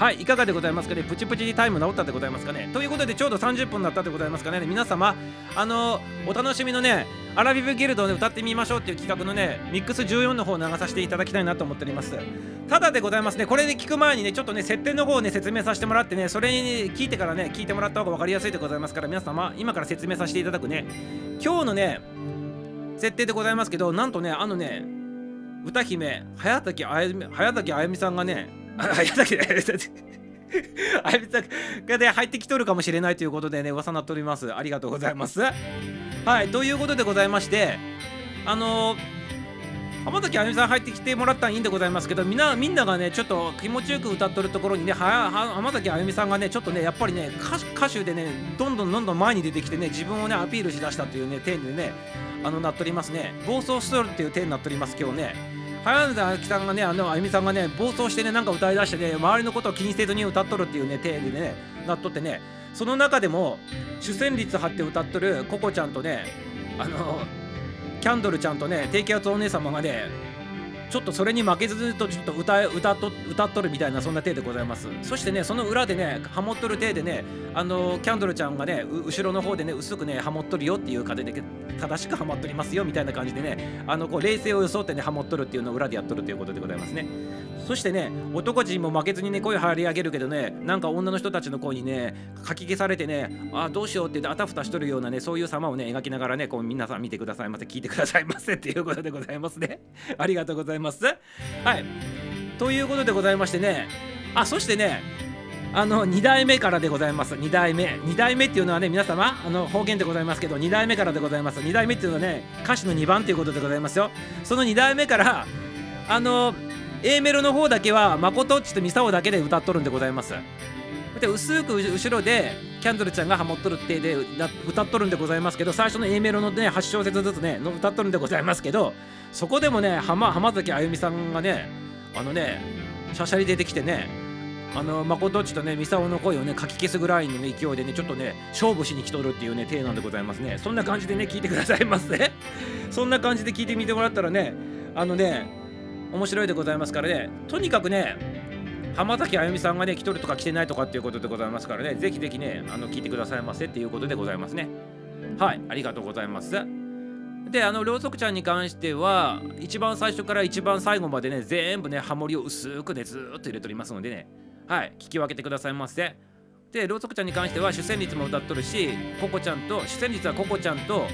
はいいかがでございますかね？プチプチタイム治ったでございますかね？ということでちょうど30分だったでございますかね？皆様あのお楽しみのねアラビブギルドで歌ってみましょうっていう企画のねミックス14の方を流させていただきたいなと思っております。ただでございますねこれで聞く前にねちょっとね設定の方をね説明させてもらってねそれに聞いてからね聞いてもらった方が分かりやすいでございますから皆様今から説明させていただくね今日のね設定でございますけどなんとねあのね歌姫早崎あゆみ早崎あゆみさんがね早崎あゆみさんがね入ってきとるかもしれないということでね噂になっております。ありがとうございます。はいということでございましてあのー浜崎あゆみさん入ってきてもらったらいいんでございますけどみんなみんながねちょっと気持ちよく歌っとるところにねは浜崎あゆみさんがねちょっとねやっぱりね歌手でねどんどんどんどん前に出てきてね自分をねアピールしだしたというね点でねあのなっとりますね。暴走しとるっていう点になっとります今日ね。早田さんがねあのあゆみさんがね暴走してねなんか歌いだしてね周りのことを気にせずに歌っとるっていうね体でねなっとってねその中でも主旋律張って歌っとるココちゃんとねあのキャンドルちゃんとね低気圧お姉様がねちょっとそれに負けずとちょっと歌歌と歌っとるみたいなそんな体でございます。そしてねその裏でねハモっとる体でねあのキャンドルちゃんがね後ろの方でね薄くねハモっとるよっていう風で、ね、正しくハモっとりますよみたいな感じでねあのこう冷静を装ってねハモっとるっていうのを裏でやっとるということでございますね。そしてね男陣も負けずにね声張り上げるけどねなんか女の人たちの声にねかき消されてねあどうしようって言ってあたふたしとるようなねそういう様をね描きながらねこう皆さん見てくださいませ聞いてくださいませっていうことでございますね。ありがとうございます。はい。ということでございましてねあそしてねあの2代目からでございます。2代目。2代目っていうのはね皆様あの方言でございますけど2代目からでございます。2代目っていうのはね歌詞の2番ということでございますよ。その2代目からあの A メロの方だけは誠っちとミサオだけで歌っとるんでございます。で薄く後ろでキャンドルちゃんがハモっとるってで歌っとるんでございますけど最初の A メロのね8小節ずつね歌っとるんでございますけどそこでもね浜浜崎あゆみさんがねあのねしゃしゃり出てきてねあの誠っちとねミサオの声をねかき消すぐらいの、ね、勢いでねちょっとね勝負しに来とるっていうね体なんでございますね。そんな感じでね聞いてくださいませ。そんな感じで聞いてみてもらったらねあのね面白いでございますからね。とにかくね浜崎あゆみさんがね来とるとか来てないとかっていうことでございますからね。ぜひぜひねあの聞いてくださいませっていうことでございますね。はいありがとうございます。であのろうそくちゃんに関しては一番最初から一番最後までね全部ねハモリを薄くねずっと入れておりますのでね。はい聞き分けてくださいませ。でろうそくちゃんに関しては主旋律も歌っとるしココちゃんと主旋律はココちゃんと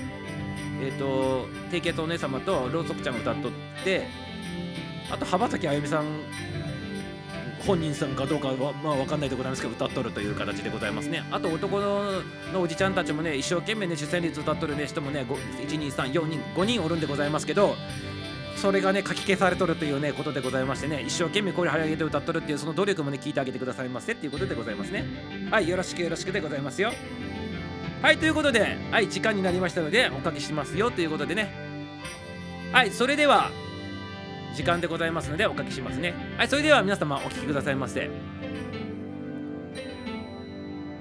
えっ、ー、と低血お姉様とろうそくちゃんが歌っとってあと浜崎あゆみさん本人さんかどうかはまあ分かんないでございますけど歌っとるという形でございますね。あと男のおじちゃんたちもね一生懸命ね主旋律歌っとる、ね、人もね1234人5人おるんでございますけどそれがね書き消されとるというねことでございましてね一生懸命声張り上げて歌っとるっていうその努力もね聞いてあげてくださいませっていうことでございますね。はいよろしくよろしくでございますよ。はいということではい時間になりましたのでおかけしますよということでね。はいそれでは時間でございますのでお書きしますね。はいそれでは皆様お聴きくださいませ。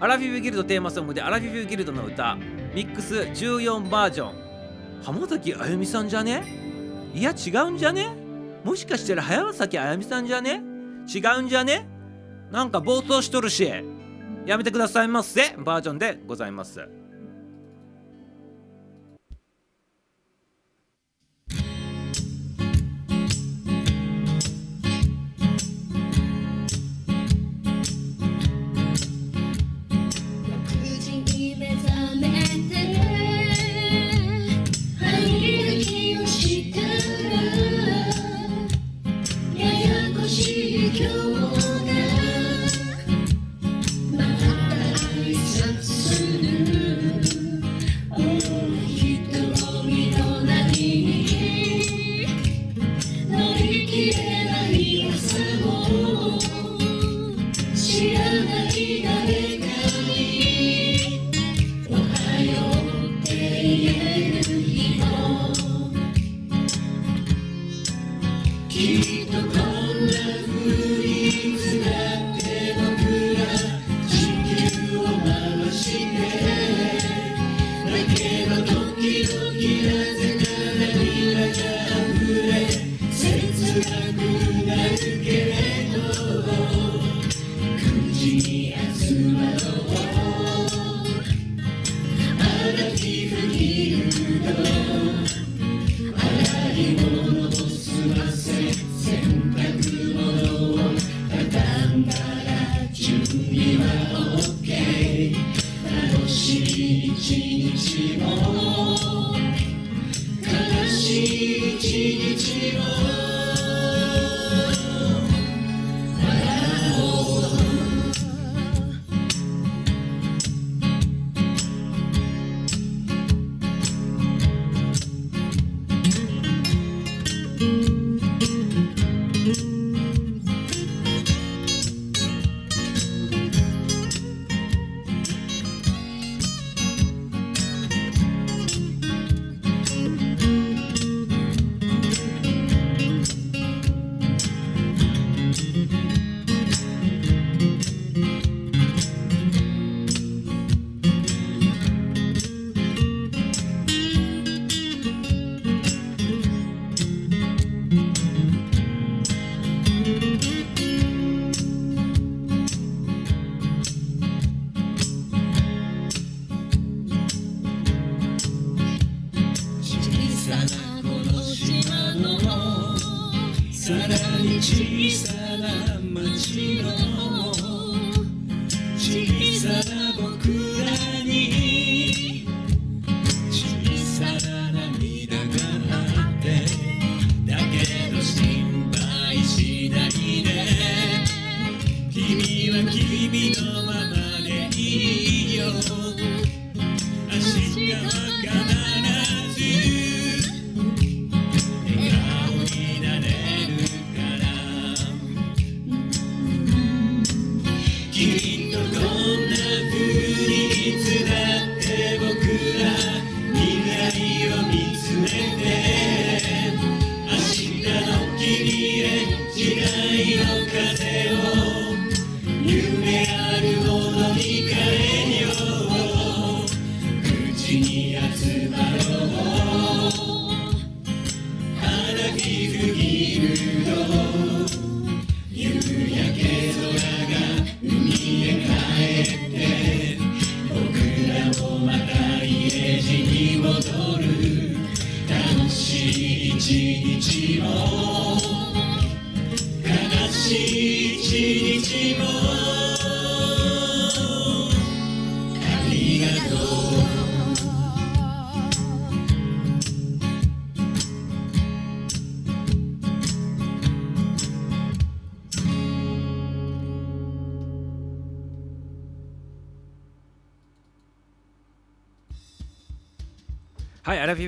アラフィフギルドテーマソングでアラフィフギルドの歌ミックス14バージョン。浜崎あゆみさんじゃね？いや違うんじゃね？もしかしたら早崎あゆみさんじゃね？違うんじゃね？なんか暴走しとるし。やめてくださいませ。バージョンでございます。な街の小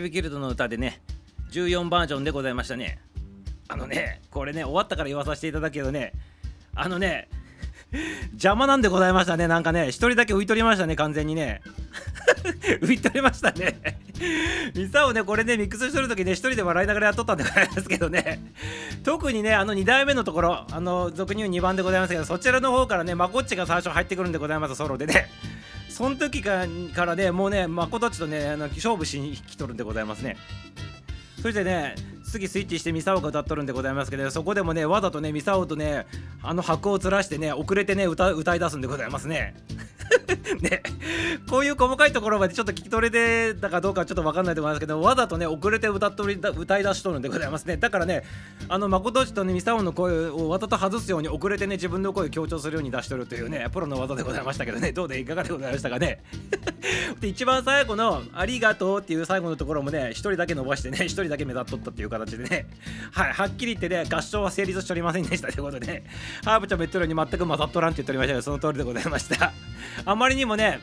はいアラフィフギルドの歌でね14バージョンでございましたね。あのねこれね終わったから言わさせていただくけどねあのね 邪魔なんでございましたねなんかね一人だけ浮いとりましたね完全にね。浮いとりましたね。ミサをねこれねミックスしてる時ね一人で笑いながらやっとったんでございますけどね。特にねあの2代目のところあの俗に言う2番でございますけどそちらの方からねまこっちが最初入ってくるんでございますソロでね。その時からねもうねまことちとねあの勝負しに来とるんでございますね。そしてね次スイッチしてミサオが歌っとるんでございますけどそこでもねわざとねミサオとねあの白をずらしてね遅れてね歌歌い出すんでございますね。ね。こういう細かいところまでちょっと聞き取れてたかどうかちょっと分かんないと思いますけどわざとね遅れて歌っとり歌い出しとるんでございますね。だからねあの誠ちとねミサオの声をわざと外すように遅れてね自分の声を強調するように出しとるというねプロの技でございましたけどね。どうでいかがでございましたかね。で一番最後の「ありがとう」っていう最後のところもね一人だけ伸ばしてね一人だけ目立っとったっていう形でね。はいはっきり言ってね合唱は成立しておりませんでしたということでね。ハーブちゃんも言ってるように全く混ざっとらんって言っておりましたけどその通りでございました。あまりにもね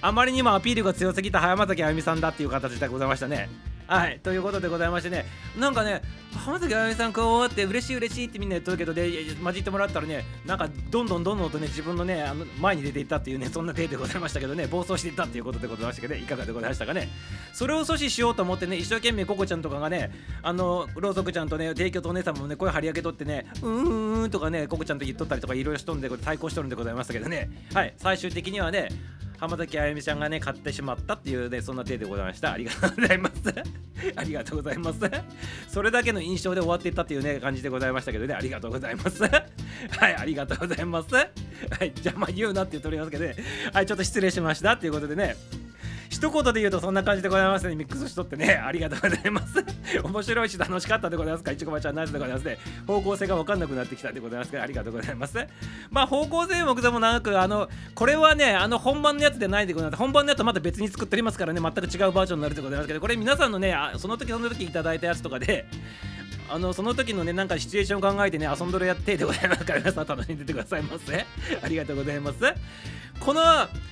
あまりにもアピールが強すぎた浜崎あゆみさんだっていう形でございましたね。はいということでございましてねなんかね浜崎あゆみさんこうって嬉しい嬉しいってみんな言ってるけどで混じってもらったらねなんかどんどんどんどんとね自分のねあの前に出ていったっていうね そんな手でございましたけどね暴走していったっていうことでございましたけどねいかがでございましたかね。それを阻止しようと思ってね一生懸命ココちゃんとかがねあのろうそくちゃんとね提供とお姉さんもね声張り上げとってねうーんとかねココちゃんと言っとったりとかいろいろしとんでこれ対抗しとるんでございましたけどね。はい最終的にはね浜崎あゆみちゃんがね買ってしまったっていうねそんな手でございました。ありがとうございます。ありがとうございます。それだけの印象で終わっていったっていうね感じでございましたけどね。ありがとうございます。はいありがとうございます。はい邪魔言うなって言っておりますけどね。はいちょっと失礼しましたっていうことでね。一言で言うとそんな感じでございますね。ミックスしとってね。ありがとうございます。面白いし楽しかったでございますか？いちごまちゃんナイスでございますね？方向性が分かんなくなってきたでございますからありがとうございます。まあ方向性もくでもなくあのこれはねあの本番のやつでないでございます。本番のやつはまた別に作っておりますからね。全く違うバージョンになるでございますけどこれ皆さんのねその時その時いただいたやつとかであのその時のねなんかシチュエーションを考えてね遊んどるやってでございますから皆さん楽しんでてくださいませ。ありがとうございます。この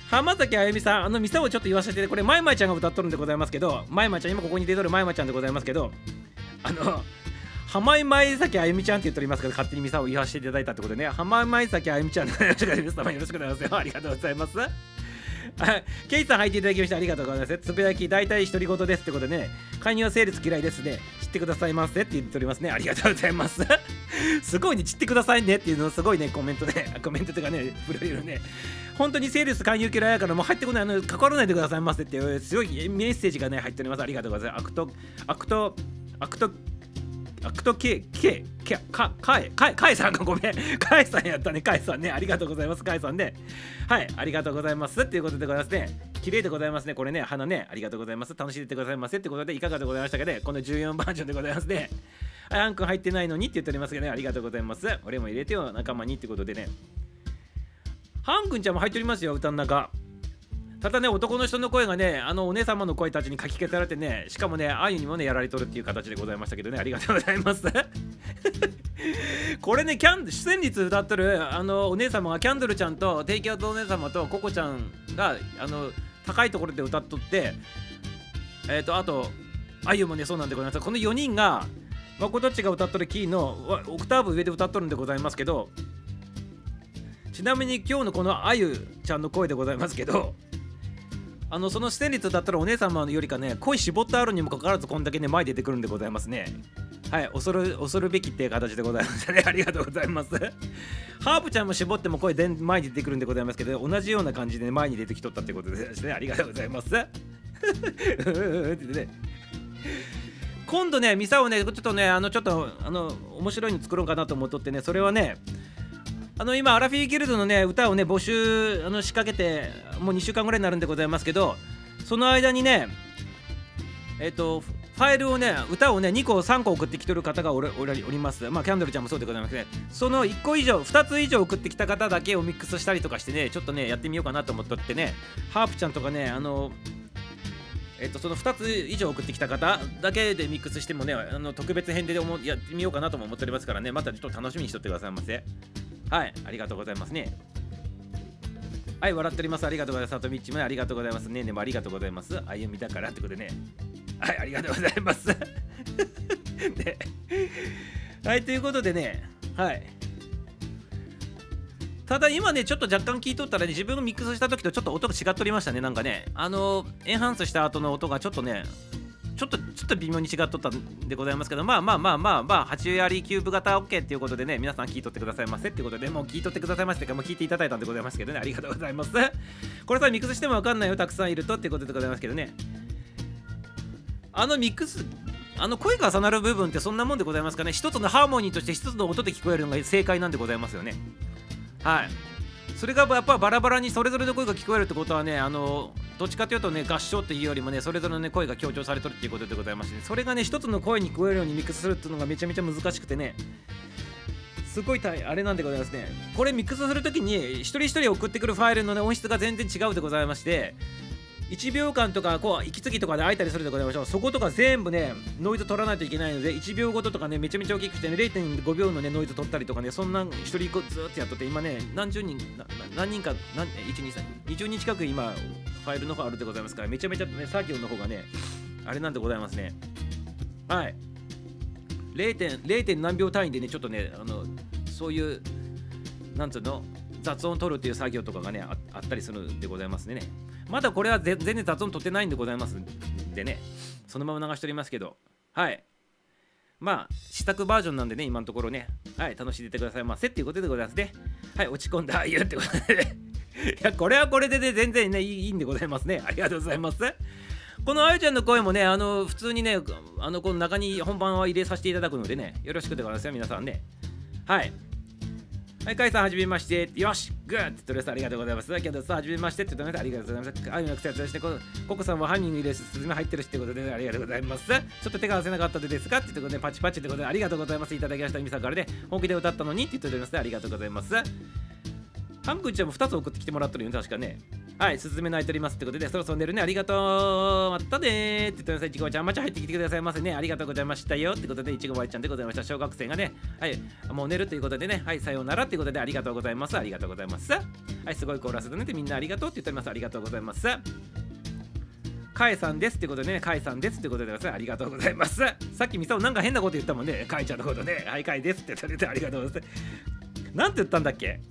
浜崎あゆみさんあの店をちょっと言わせてこれまいまいちゃんが歌っとるんでございますけどまいまいちゃん今ここに出とるまいまいちゃんでございますけどあの浜井舞崎あゆみちゃんって言っておりますけど勝手にミサを言わせていただいたってことでね浜井舞崎あゆみちゃんのよろしくお願いしますよろしくお願いします。ありがとうございます。ケイさん入っていただきましてありがとうございます。つぶやき大体独り言ですってことでね介入は成立嫌いですね。知ってくださいませって言っておりますね。ありがとうございます。すごいね散ってくださいねっていうのすごいねコメントね。コメントとかねプロフィールね。本当にセールス勧誘嫌いやからもう入ってこないあの関わらないでくださいませっていう強いメッセージがね入っております。ありがとうございます。アクトアクトアクトアクト K、K、K、か、かえ、かえ、かえさんがごめん。かえさんやったね、かえさんね。ありがとうございます、かえさんね。はい、ありがとうございます。っていうことでございますね。綺麗でございますね。これね、花ね、ありがとうございます。楽しんでてくださいませ。ってことで、いかがでございましたかね。この14バージョンでございますね。はい、ハン君入ってないのにって言っておりますけどね、ありがとうございます。俺も入れてよ、仲間にってことでね。ハン君ちゃんも入っておりますよ、歌の中。ただね、男の人の声がね、あのお姉様の声たちにかき消されてね、しかもね、あゆにもね、やられとるっていう形でございましたけどね、ありがとうございます。これね、キャン出演率歌っとるあのお姉様がキャンドルちゃんと、テイキャウトお姉様とココちゃんがあの高いところで歌っとって、えっ、と、あと、あゆもね、そうなんでございます。この4人が、まこどっちが歌っとるキーのオクターブ上で歌っとるんでございますけど、ちなみに今日のこのあゆちゃんの声でございますけど、あのその出演率だったらお姉様よりかね声絞ってあるにもかかわらずこんだけね前出てくるんでございますね。はい恐る恐るべきっていう形でございますね。ありがとうございます。ハープちゃんも絞っても声で前に出てくるんでございますけど同じような感じで、前に出てきとったってことですね。ありがとうございます。今度ねミサをねちょっとねあのちょっとあの面白いの作ろうかなと思っとってねそれはねあの今アラフィーギルドのね歌をね募集あの仕掛けてもう2週間ぐらいになるんでございますけどその間にねえっ、とファイルをね歌をね2個3個送ってきてる方がおおおります。まあキャンドルちゃんもそうでございますね。その1個以上2つ以上送ってきた方だけをミックスしたりとかしてねちょっとねやってみようかなと思っとってねハープちゃんとかねあのえっと、その2つ以上送ってきた方だけでミックスしてもねあの特別編でやってみようかなとも思っておりますからねまたちょっと楽しみにしとってくださいませ。はいありがとうございますね。はい笑っております。ありがとうございます。さとみっちもありがとうございます。ねねもありがとうございます。歩みだからってことでね。はいありがとうございます。ね。はいということでね。はい。ただ今ねちょっと若干聞いとったらね自分がミックスした時とちょっと音が違っておりましたね。なんかね。あのエンハンスした後の音がちょっとねちょっとちょっと微妙に違っとったんでございますけどまあまあまあまあまあ8割キューブ型 OK っていうことでね皆さん聞いとってくださいませっていうことでもう聞いとってくださいませってかもう聞いていただいたんでございますけどねありがとうございます。これさミックスしてもわかんないよたくさんいるとっていうことでございますけどね。あのミックスあの声が重なる部分ってそんなもんでございますかね。一つのハーモニーとして一つの音で聞こえるのが正解なんでございますよね。はい。それがやっぱバラバラにそれぞれの声が聞こえるってことはねあのどっちかというとね合唱っていうよりもねそれぞれの、ね、声が強調されてるっていうことでございまして、ね、それがね一つの声に聞こえるようにミックスするっていうのがめちゃめちゃ難しくてねすごいあれなんでございますね。これミックスするときに一人一人送ってくるファイルの、ね、音質が全然違うでございまして1秒間とかこう息継ぎとかで空いたりするでございましょうそことか全部ねノイズ取らないといけないので1秒ごととかねめちゃめちゃ大きくてね0.5秒のねノイズ取ったりとかねそんな1人個ずっとやっとって今ね何十人何人か何123 20人近く今ファイルの方あるでございますからめちゃめちゃね作業の方がねあれなんでございますねはい 0. 0. 何秒単位でねちょっとねあのそういうなんつうの雑音取るっていう作業とかがねああったりするんでございますねまだこれは全然雑音取ってないんでございますんでね。そのまま流しておりますけど。はい。まあ試作バージョンなんでね今のところね。はい楽しんでてくださいませ。っていうことでございますね。はい落ち込んだ。ああいうってことで。いやこれはこれでね全然ねいいんでございますね。ありがとうございます。このあゆちゃんの声もね、あの普通にね、あのこの中に本番は入れさせていただくのでね、よろしくでございますよ、皆さんね。はい。はい、カイさん、はじめまして。よし、グッってとりあえずありがとうございます。けどさん、はじめましてって言ってありがとうございます。あいみの癖やつして、こココさんは犯人の入れすずめ入ってるしってことで、ね、ありがとうございます。ちょっと手が合わせなかったでですかって言ってことで、パチパチってことで、ありがとうございます。いただきました。みさんからね、本気で歌ったのにって言っております。ありがとうございます。ハン君ちゃんも2つ送ってきてもらってるよね、確かね。はい、すずめ泣いておりますってことで、そろそろ寝るね、ありがとう。またねーって言ってください。いちごちゃん、まちゃ入ってきてくださいませね。ありがとうございましたよってことで、いちごばいちゃんでございました。小学生がね、はい、もう寝るということでね、はい、さようならってことで、ありがとうございます。ありがとうございます。はい、すごいコーラスだねってみんなありがとうって言っております。ありがとうございます。カエさんですってことでね、カエさんですってことでございます。ありがとうございます。さっきミサオなんか変なこと言ったもんね、カエちゃんのことね。はい、カエですって言ってありがとうございます。なんて言ったんだっけ？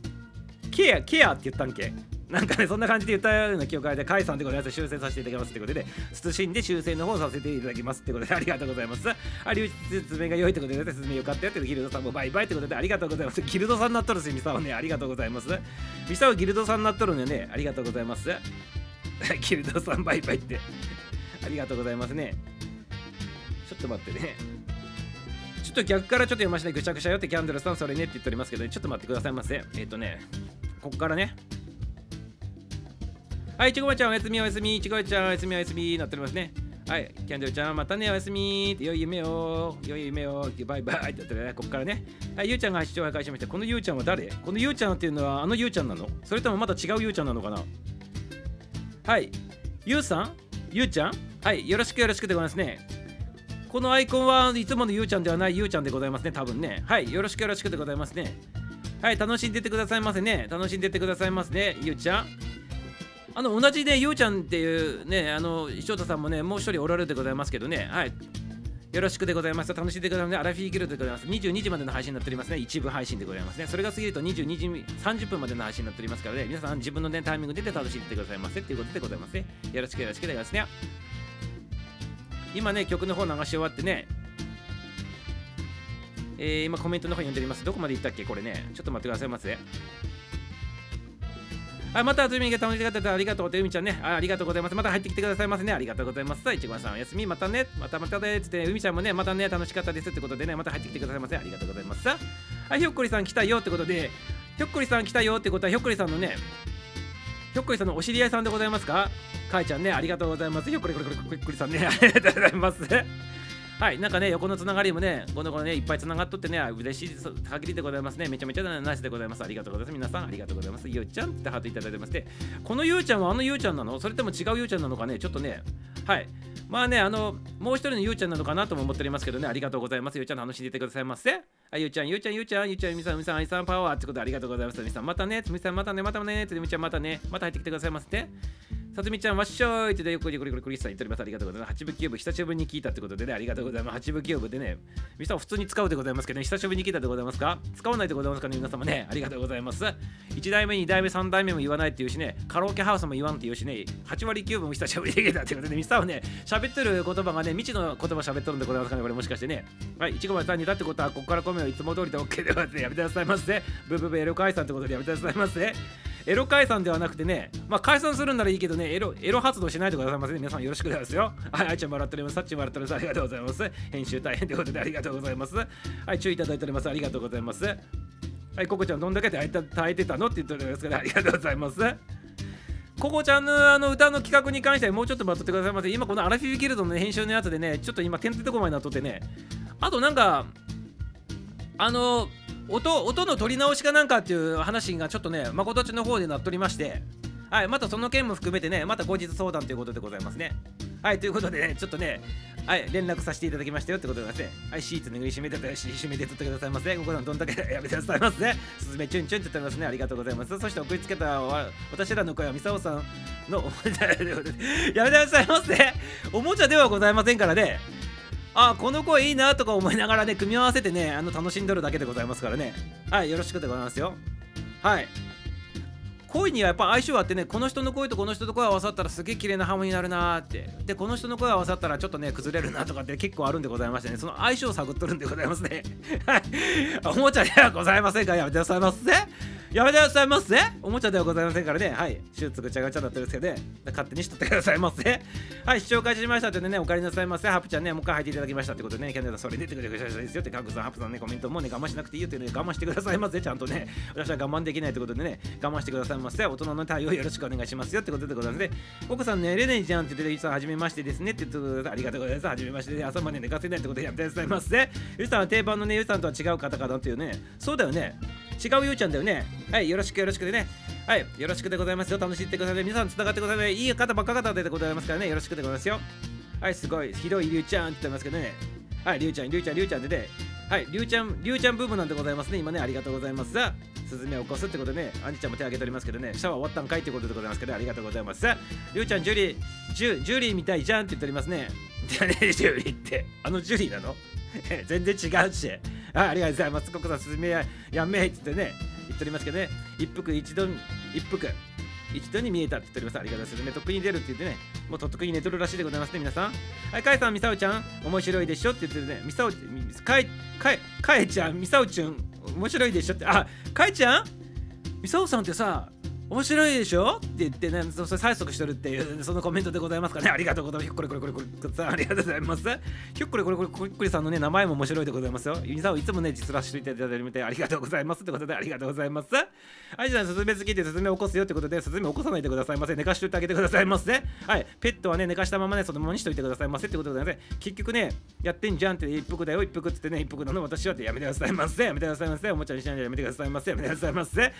ケア、ケアって言ったんけ？なんかね、そんな感じで言ったような記憶があって、カイさんでございます。修正させていただきますってことで、謹んで修正の方させていただきますってことで、ありがとうございます。あ、流説明が良いってことで、説明よかったよってギルドさんもバイバイってことで、ありがとうございます。ギルドさんになっとるし、ミサオね、ありがとうございます。ミサオギルドさんになっとるんでね、ありがとうございます。ギルドさんバイバイって。ありがとうございますね。ちょっと待ってね。ちょっと逆からちょっと読ませてぐちゃぐちゃよってキャンドルさんそれねって言っておりますけど、ね、ちょっと待ってくださいませ。えっ、ー、とね、こっからね。はい、いちごまちゃんおやすみおやすみ、いちごちゃんおやすみおやすみなっておりますね。はい、キャンドルちゃん、またね、おやすみって、良い夢を、良い夢を、バイバイって言ってね、ここからね。はい、ゆうちゃんが視聴を開始しました。このゆうちゃんは誰？このゆうちゃんっていうのは、あのゆうちゃんなの？それともまた違うゆうちゃんなのかな？はい、ゆうさん？ゆうちゃん？はい、よろしくよろしくでございますね。このアイコンはいつものゆうちゃんではないゆうちゃんでございますね、多分ね。はい、よろしくよろしくでございますね。はい、楽しんでってくださいませね。楽しんでってくださいますね、ゆうちゃん。あの同じね、ゆうちゃんっていうね、あの翔太さんもね、もう一人おられるでございますけどね、はい。よろしくでございます。楽しんでくださいね。アラフィーギルドでございます。22時までの配信になっておりますね。一部配信でございますね。それが過ぎると22時30分までの配信になっておりますからね、皆さん自分のね、タイミングで楽しんでくださいませっていうことでございますね。よろしくよろしくでございますね。今ね、曲の方流し終わってね、えー、今コメントの方読んでおります。どこまで行ったっけ？これね。ちょっと待ってくださいませ。はい、また、あずみが楽しかったありがとうて、うみちゃんねあ。ありがとうございます。また入ってきてくださいませね。ありがとうございます。いちごさん、おやすみ。またね。またまたね。つって、うみちゃんもね、またね、楽しかったですってことでね、また入ってきてくださいませ。ありがとうございます。はい、ひょっこりさん来たよってことで、ひょっこりさん来たよってことは、ひょっこりさんのね、ひょっこりさんのお知り合いさんでございますか？かいちゃんね、ありがとうございます。ひょっこりこりこりこりこりさんね、ありがとうございます。はい、なんかね、横のつながりもね、この子ね、いっぱいつながっとってね、嬉しい限りでございますね。めちゃめちゃナイスでございます。ありがとうございます。皆さん、ありがとうございます。ゆうちゃんってハートいただいてまして、このゆうちゃんはあのゆうちゃんなの？それとも違うゆうちゃんなのかね？ちょっとね、はい。まあね、あの、もう一人のゆうちゃんなのかなとも思っておりますけどね、ありがとうございます。ゆうちゃんの話しててくださいませ。あ、ゆうちゃん、ゆうちゃん、ゆうちゃん、ゆうちゃん、みさん、みさん、あいさん、パワーってことでありがとうございます。みさん、またね、つみさん、またね、またね、つみちゃん、またね、また入ってきてくださいませね。さつみちゃん、わっしょいってよくよくよくよくリスさん言っております。ありがとうございます。八部キューブ、久しぶりに聞いたってことでね、ありがとうございます。八部キューブでね、みさん普通に使うでございますけどね、久しぶりに聞いたでございますか？使わないでございますかね、皆様ね、ありがとうございます。1代目、2代目、3代目も言わないっていうしね、カラオケハウスも言わんっていうしね、8割キューブも久しぶりに聞いたってことで、ミスさんはね、喋ってる言葉がね、未知の言葉喋っとるんでございますかね、これもしかしてね。はい、いちごまさんにだってことは、ここから米をいつも通りで OK でございます。やめてくださいませ。ブブブエロ解散ってことでやめてくださいませ。エロ解散ではなくてね、まあ解散するんならいいけどね、エロエロ活動しないでくださいませ、ね。皆さんよろしくですよ。はい、あいちゃん笑っております。さっちん笑っております。ありがとうございます。編集大変ということでありがとうございます。はい、注意いただいております。ありがとうございます。はい、ココちゃんどんだけ耐えた耐えてたのって言っておりますから、ありがとうございます。ココちゃんのあの歌の企画に関してはもうちょっと待っててくださいませ。今このアラフィフギルドの編集のやつでね、ちょっと今、点てとこまでなっとってね、あとなんか、あの、音音の取り直しかなんかっていう話がちょっとね、まことちの方でなっとりまして、はい、またその件も含めてね、また後日相談ということでございますね。はい、ということでね、ちょっとね、はい、連絡させていただきましたよってことでですね、はい、シーツ握りしめてたし、締めて取ってくださいませ。ここのどんだけ やめてくださいませ。すずめチュンチュンって言ってますね。ありがとうございます。そして送りつけたわ私らの声はミサオさんのおもちゃでございますやめてくださいませ。おもちゃではございませんからね。あこの子いいなとか思いながらね組み合わせてねあの楽しんどるだけでございますからね。はいよろしくでございますよ。はい。声にはやっぱ相性あってねこの人の声とこの人の声合わさったらすげえ綺麗なハーモになるなーって。でこの人の声合わさったらちょっとね崩れるなとかって結構あるんでございましてね。その相性を探っとるんでございますね。はい。おもちゃではございませんか？やめてくださいませやめてくださいませおもちゃではございませんからね。はい。手術ぐちゃぐちゃになってるんですけどね。勝手にしとってくださいませはい。視聴開始しましたってねお帰りなさいませハプちゃんねもう一回入っていただきましたってことでねキャンディーさんそれ出てくれてくれです。よってカクさんハプさんねコメントもね我慢しなくていいよってね我慢してくださいませ。ちゃんとね私は我慢できないってことでね我慢してくださいませ。大人の対応よろしくお願いしますよってことでございます。ね奥さんねレネじゃんって言ってゆうさんはじめましてですねって言ってください。ありがとうございます。はじめましてで朝まで寝かせないってことでやめてくださいませゆうさんは定番のねゆうさんとは違う方かなっていうね。そうだよね。違うゆうちゃんだよね。はいよろしくよろしくでね。はいよろしくでございますよ。楽しんでください皆さんつながってくださいいい方ばっか方でございますからね。よろしくでございますよ。はいすごい。ひどいりゅうちゃんって言ってますけどね。はいりゅうちゃんりゅうちゃんりゅうちゃんでねはいりゅうちゃんりゅうちゃんブームなんでございますね。今ねありがとうございます。さあスズメを起こすってことでねアンジちゃんも手挙げておりますけどねシャワー終わったんかいってことでございますけどありがとうございます。さありゅうちゃんジュリージュジュリーみたいじゃんって言っておりますね。じゃねジュリーってあのジュリーなの？全然違うし。はいありがとうございます。ココさんスズメややめって言ってね言っておりますけどね。一服一度一服。一度に見えたって言っております。ありがとうございます。とっくに出るって言ってね、もうとっくに寝とるらしいでございますね、皆さん。はい、かえさん、みさおちゃん、面白いでしょって言ってね、みさお、かえ、かえ、かえちゃん、みさおちゃん、面白いでしょって、あ、かえちゃんみさおさんってさ、面白いでしょ？って言ってね、そそれ催促してるっていう、そのコメントでございますかね。ありがとうございます。ひっこりこれこれこれさん、ありがとうございます。ひょっこりこれこれこれこれさんのね、名前も面白いでございますよ。ゆにさんをいつもね、実らしていただいてみて、ありがとうございますってことで、ありがとうございます。はい、じゃあ、スズメ好きでスズメ起こすよってことで、スズメ起こさないでくださいませ。寝かしといてあげてくださいませ。はい、ペットはね、寝かしたままね、そのままにしといてくださいませってことでね、結局ね、やってんじゃんって、一服だよ、一服ってね、一服なの私はってやめてくださいませ。やめてくださいませ。おもちゃにしないでやめてくださいませ。やめてくださいませ。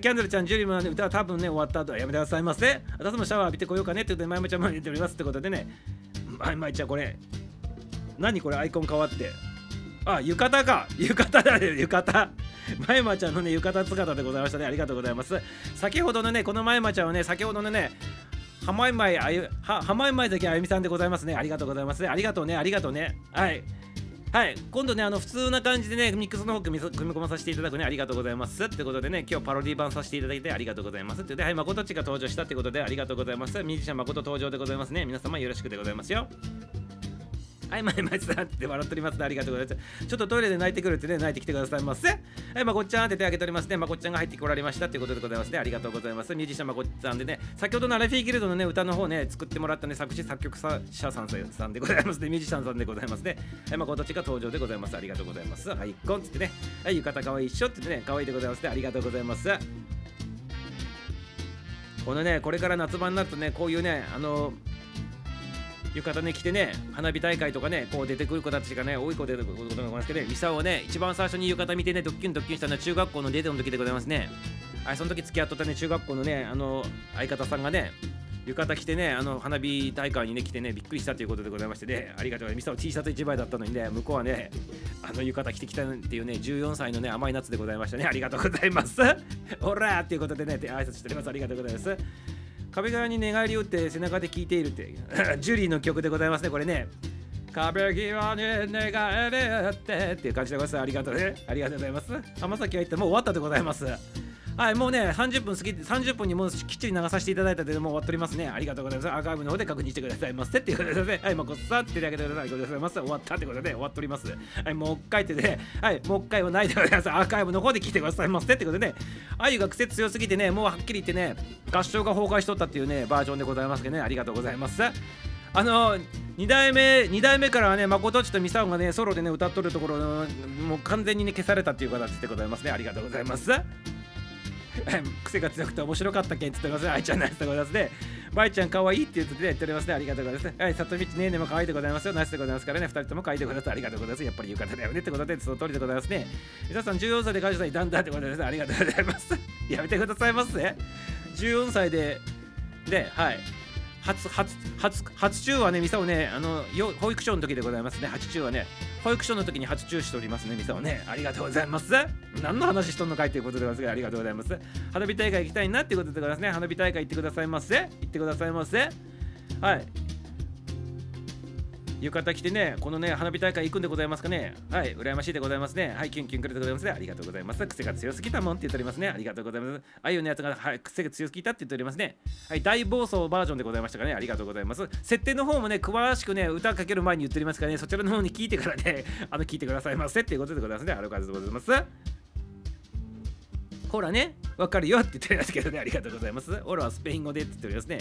キャンドルちゃん、ジュリーもね、歌多分ね、終わった後はやめてくださいませ。私もシャワー浴びてこようかねってことで、まいまちゃんも言っておりますってことでね、まいまいちゃん、これ、何これ、アイコン変わって。あ、浴衣か。浴衣だね、浴衣。まゆまちゃんのね、浴衣姿でございましたね。ありがとうございます。先ほどのね、このまゆまちゃんはね、先ほどのね、はまいまいあゆ、は、はまいまい崎あゆみさんでございますね。ありがとうございますね。ありがとうね、ありがとうね。はい。はい、今度ね、あの普通な感じでね、ミックスの方組み組み込まさせていただくね、ありがとうございます。ってことでね、今日パロディ版させていただいてありがとうございます。ってで、はい、誠っちが登場したってことでありがとうございます。ミュージシャン誠登場でございますね。皆様よろしくでございますよ。はい、まいまいさんって笑っておりますね。ありがとうございます。ちょっとトイレで泣いてくるってね、泣いてきてくださいませ。はい、まこっちゃんって手挙げておりますね。まこっちゃんが入ってこられましたっていうことでございますね。ありがとうございます。ミュージシャンまこっちゃんでね、先ほどのアラフィーギルドのね、歌の方ね、作ってもらったね、作詞作曲者さんさんでございますね。ミュージシャンさんでございますね。はい、まこっちが登場でございます。ありがとうございます。はい、こんつってね、はい、浴衣かわいいっしょって言ってね、かわいいでございますね。ありがとうございます。このね、これから夏場になるとね、こういうね、あの浴衣ね着てね花火大会とかねこう出てくる子たちがね多い子で出てくることがございますけどねミサをね一番最初に浴衣見てねドッキンドッキンしたのは中学校のデートの時でございますね。はいその時付き合っとったね中学校のねあの相方さんがね浴衣着てねあの花火大会にね来てねびっくりしたということでございましてねありがとうミサを T シャツ1枚だったのにね向こうはねあの浴衣着てきたっていうね14歳のね甘い夏でございましたね。ありがとうございます。オラーっていうことでね挨拶しております。ありがとうございます。壁側に寝返りを打って背中で聴いているって。ジュリーの曲でございますねこれね。壁際に寝返り打ってっていう感じでございます。ありがとうね。ありがとうございます。浜崎は言ってもう終わったでございます。はいもうね30分過ぎて30分にもうきっちり流させていただいたのでもう終わっておりますね。ありがとうございますアーカイブの方で確認してくださいませっていうことではいまこっさってだけでくださいありがとうございます。終わったってことで終わっております。はいもう一回ってねはいもう一回はないでございます。アーカイブの方で聞いてくださいませってことでねあゆが癖強すぎてねもうはっきり言ってね合唱が崩壊しとったっていうねバージョンでございますけどねありがとうございます。あの2代目2代目からはね誠っちとミサオがねソロでね歌っとるところもう完全にね消されたっていう形でございますね。ありがとうございます。癖が強くて面白かったけんって言ってますね。愛ちゃんナイスでございますね。バイちゃん可愛いって言って言っておりますね。ありがとうございます。はい、里道ねえねも可愛いでございますよ。ナイスでございますからね。二人とも可愛いでございます。ありがとうございます。やっぱり浴衣だよねってことで、その通りでございますね。皆さん14歳で会社さんにだんだんってことです。ありがとうございます。やめてくださいますね。14歳で、で、はい。初初初初中はね、ミサをね、あのよ保育所の時でございますね。初中はね、保育所の時に初中しておりますね、ミサをね。ありがとうございます。何の話しとんのかいということでございますが、ありがとうございます。花火大会行きたいなっていうことでございますね。花火大会行ってくださいませ。行ってくださいませ。はい。浴衣着てね、このね、花火大会行くんでございますかね。はい、羨ましいでございますね。はい、キュンキュンくれでございますね。ありがとうございます。癖が強すぎたもんって言っておりますね。ありがとうございます。あゆのやつが、はい、癖が強すぎたって言っておりますね。はい、大暴走バージョンでございましたかね。ありがとうございます。設定の方もね、詳しくね、歌かける前に言っておりますからね、そちらの方に聞いてからね、あの、聞いてくださいませっていうことでございますね。ある感じでございます。ほらね、わかるよって言ってますけどね、ありがとうございます。オラはスペイン語でって言っておりますね。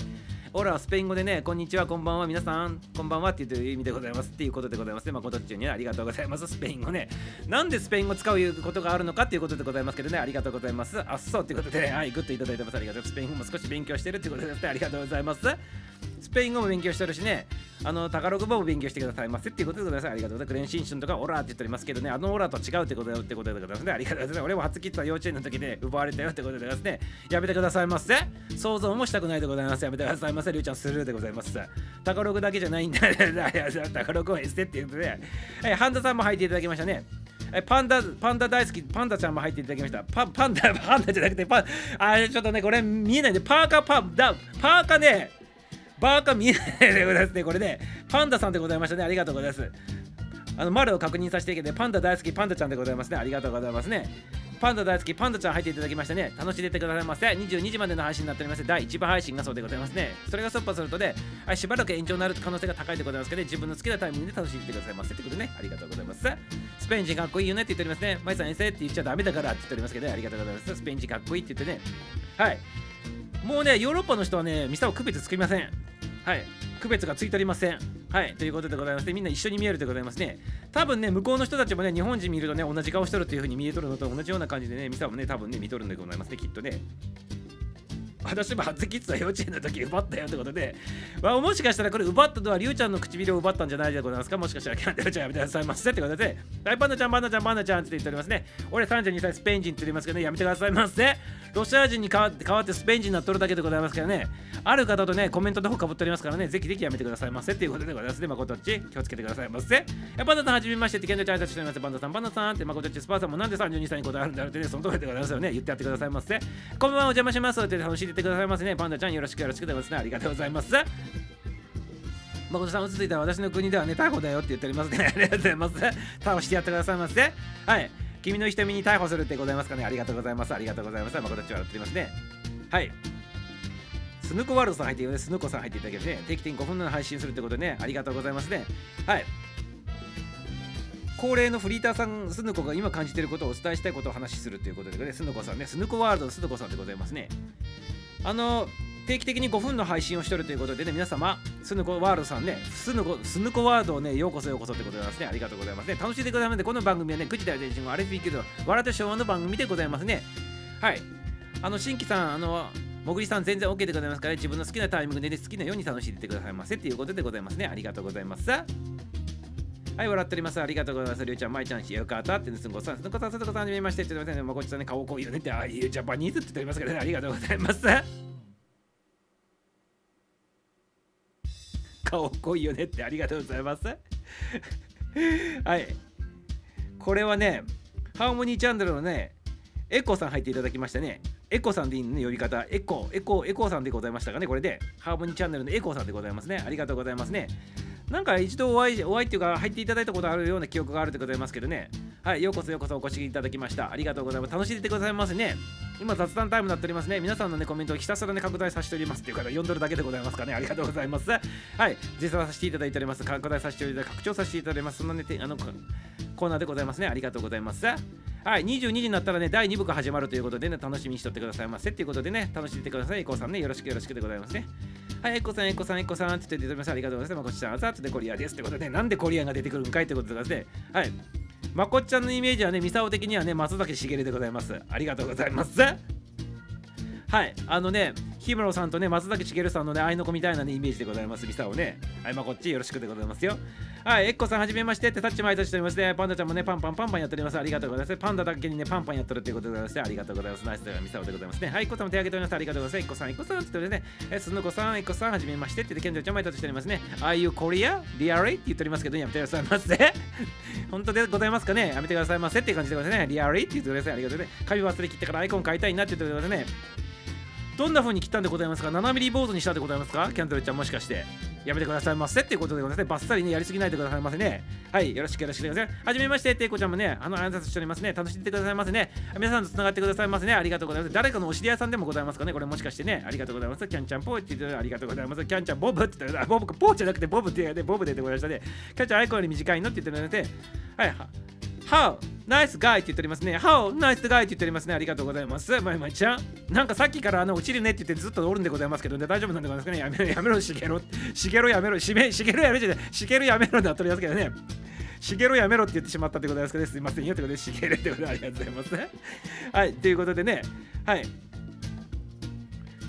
オラはスペイン語でね、こんにちは、こんばんは、皆さん、こんばんはって言ってる意味でございますっていうことでございますね。ま、こっちゅうにね、ありがとうございます。スペイン語ね。なんでスペイン語使うことがあるのかっていうことでございますけどね、ありがとうございます。あっそうっていうことで、ね、はい、グッといただいてます。ありがとうございます。スペイン語も少し勉強してるってことですね。ありがとうございます。スペイン語も勉強してるしね、あの、タガログ語も勉強してくださいませっていうことでございます。ありがとうございます。クレンシンシュンとかオラって言っておりますけどね、あのオラと違うってことだよってことでございますね。ありがとうございます。俺も初キッズは幼稚園の時で奪われたよってことでございますね。やめてくださいませ。想像もしたくないでございます。やめてくださいませ。りゅうちゃんスルーでございます。タガログだけじゃないんだ。タガログはエステっていうことで、えハンダさんも入っていただきましたね。パンダ、パンダ大好き、パンダちゃんも入っていただきました。パパンダ、パンダじゃなくて、パン、あれちょっとね、これ見えないんで、パーカーパンダ、パーカーね、バーカー見えないでございますね。これね、パンダさんでございましたね。ありがとうございます。あの、丸を確認させていけて、パンダ大好き、パンダちゃんでございますね。ありがとうございますね。パンダ大好き、パンダちゃん入っていただきましたね。楽しんでてくださいませ。22時までの配信になっております。第1部配信がそうでございますね。それが突破するとね、はいしばらく延長になる可能性が高いでございますけど、ね、自分の好きなタイミングで楽しんでてくださいませ。ってことね、ありがとうございます。スペイン人かっこいいよねって言っておりますね。マイさん、エセって言っちゃダメだからって言っておりますけど、ね、ありがとうございます。スペイン人かっこいいって言ってね。はい。もうねヨーロッパの人はねミサオ区別つきませんはい。区別がついておりません。はい。ということでございましてみんな一緒に見えるでございますね。多分ね向こうの人たちもね日本人見るとね同じ顔しとるという風に見えとるのと同じような感じでねミサもね多分ね見とるんでございますねきっとね。私も初キッズは幼稚園の時奪ったよってことで、まあ、もしかしたらこれ奪ったのはリュウちゃんの唇を奪ったんじゃないでございますか？もしかしたらキャンデルちゃんやめてくださいませってことで、はい、パンダちゃん、パンダちゃん、パンダちゃんって言っておりますね。俺32歳スペイン人って言ってますけどね、やめてくださいませ。ロシア人に変わって変わってスペイン人になっとるだけでございますからね、ある方とね、コメントの方かぶっておりますからね、ぜひぜひやめてくださいませっていうことでございますね。まことっち、気をつけてくださいませ。パンダさん、はじめましてって、ケンドちゃんたちしております。パンダさん、パンダさんって、まことっち、スパーさんもなんで32歳に答えるんだろうってね、その通りでございますよね。言ってやってくださいませ。こんばんは、お邪魔しますって楽しんでてくださいませね。パンダちゃん、よろしくよろしくでございますね。ありがとうございます。誠さん、落ち着いたら私の国ではね、逮捕だよって言っておりますね。ありがとうございます。逮捕してやってくださいませ。はい。君の瞳に逮捕するってございますかね。ありがとうございます。ありがとうございます。誠たちは笑っておりますね。はい。スヌコワールドさん入っているね。スヌコさん入っていただけてね。定期的に5分の配信するってことでね。ありがとうございますね。はい。恒例のフリーターさん、スヌコが今感じていることをお伝えしたいことを話しするということで、ね、スヌコさんね。スヌコワールドのスヌコさんでございますね。あの、定期的に5分の配信をしてるということでね、皆様、スヌコワールドさんね、スヌコスヌコワールドをね、ようこそようこそってことでございますね。ありがとうございますね。楽しんでくださいまで、この番組はね、口で天心はアレフィーキド、笑って昭和の番組でございますね。はい。あの、新規さん、あの、もぐりさん全然 OK でございますから、ね、自分の好きなタイミングで、ね、好きなように楽しんでてくださいませっていうことでございますね。ありがとうございます。はい、笑っております。ありがとうございます。りゅうちゃん、まいちゃん、しよかったってすんごさん、すんごさん、すんごさん、はじめましてって言ってますね。まこっちさんね、顔こういうねって、ああいうジャパニーズって言っておりますけどね、ありがとうございます。顔濃いよねってありがとうございます。はい。これはね、ハーモニーチャンネルのね、エコさん入っていただきましたね。エコさんでいいのね、呼び方。エコ、エコ、エコさんでございましたかね、これで。ハーモニーチャンネルのエコさんでございますね。ありがとうございますね。なんか一度お会い、お会いっていうか、入っていただいたことあるような記憶があるでございますけどね。はい、ようこそようこそお越しいただきました。ありがとうございます。楽しんでてくださいますね。今、雑談タイムになっておりますね。皆さんのね、コメントをひたすらね、拡大させておりますっていう方、読んどるだけでございますかね。ありがとうございます。はい、実際させていただいております。拡大させております。拡張させていただいております。そんなね、あの、コーナーでございますね。ありがとうございます。はい、22時になったらね、第2部が始まるということでね、楽しみにしとってくださいませっていうことでね、楽しんでてください。エコさんね、よろしくよろしくでございますね。はい、エコさん、エコさん、エコさんって言っていただきました。ありがとうございます。まこちゃん、あざっでコリアですってことで、ねなんでコリアンが出てくるんかいってことですね。はい。まこっちゃんのイメージはね、ミサオ的にはね、松崎しげるでございます。ありがとうございます。はい、あのね、日村さんとね、松崎しげるさんのね、愛の子みたいな、ね、イメージでございます、ミサオね。はい、まこっちよろしくでございますよ。はい、エッコさんはじめましてってタッチマイタッチしておりますね。パンダちゃんもね、パンパンパンパンやっております。ありがとうございます。パンダだけにね、パンパンやってるっていうことでございまして、ありがとうございます。ナイスでミサオでございますね。はい、エッコさんも手挙げております。ありがとうございます。エッコさん、エッコさんって言ってね、えすぬこさん、エッコさんはじめましてって言って、ケンジョちゃんマイタッチしておりますね。Are you Korea? Really? って言っておりますけど、やめてくださいませ。本当でございますかね？やめてくださいませって感じでございますね。Really? って言ってください。ありがとうね。紙忘れ切ってからアイコン変えたいなって言ってくださいね。どんな風に切ったんでございますか ?7 ミリ坊主にしたでございますか？キャンドルちゃんもしかして。やめてくださいませっていうことでございますね。バッサリね、やりすぎないでくださいませね。はい、よろしくよろしくお願いします。はじめまして、ていこちゃんもね、あの、挨拶しておりますね。楽しんでくださいませね。皆さんと繋がってくださいませね。ありがとうございます。誰かのお知り合いさんでもございますかね？これもしかしてね。ありがとうございます。キャンちゃんポーって言ってありがとうございます。キャンちゃんボブって言ってボブか、ポーじゃなくてボブって言って、ボブでてございましたね。キャンちゃんアイコンより短いのって言ってるので、はい、How? ナイスガイって言っておりますね。How? ナイスガイって言っておりますね。ありがとうございます。まいまいちゃん。なんかさっきからあの落ちるねって言ってずっとおるんでございますけどね、大丈夫なんでございますかね？やめろ、やめろ、しげろ。しげろやめろ、しめ、しげろやめろじゃない。しげろやめろになっておりますけどね。しげろやめろって言ってしまったってことですけど、ね、すいませんよってことで、しげれってことでありがとうございます。はい、ということでね、はい。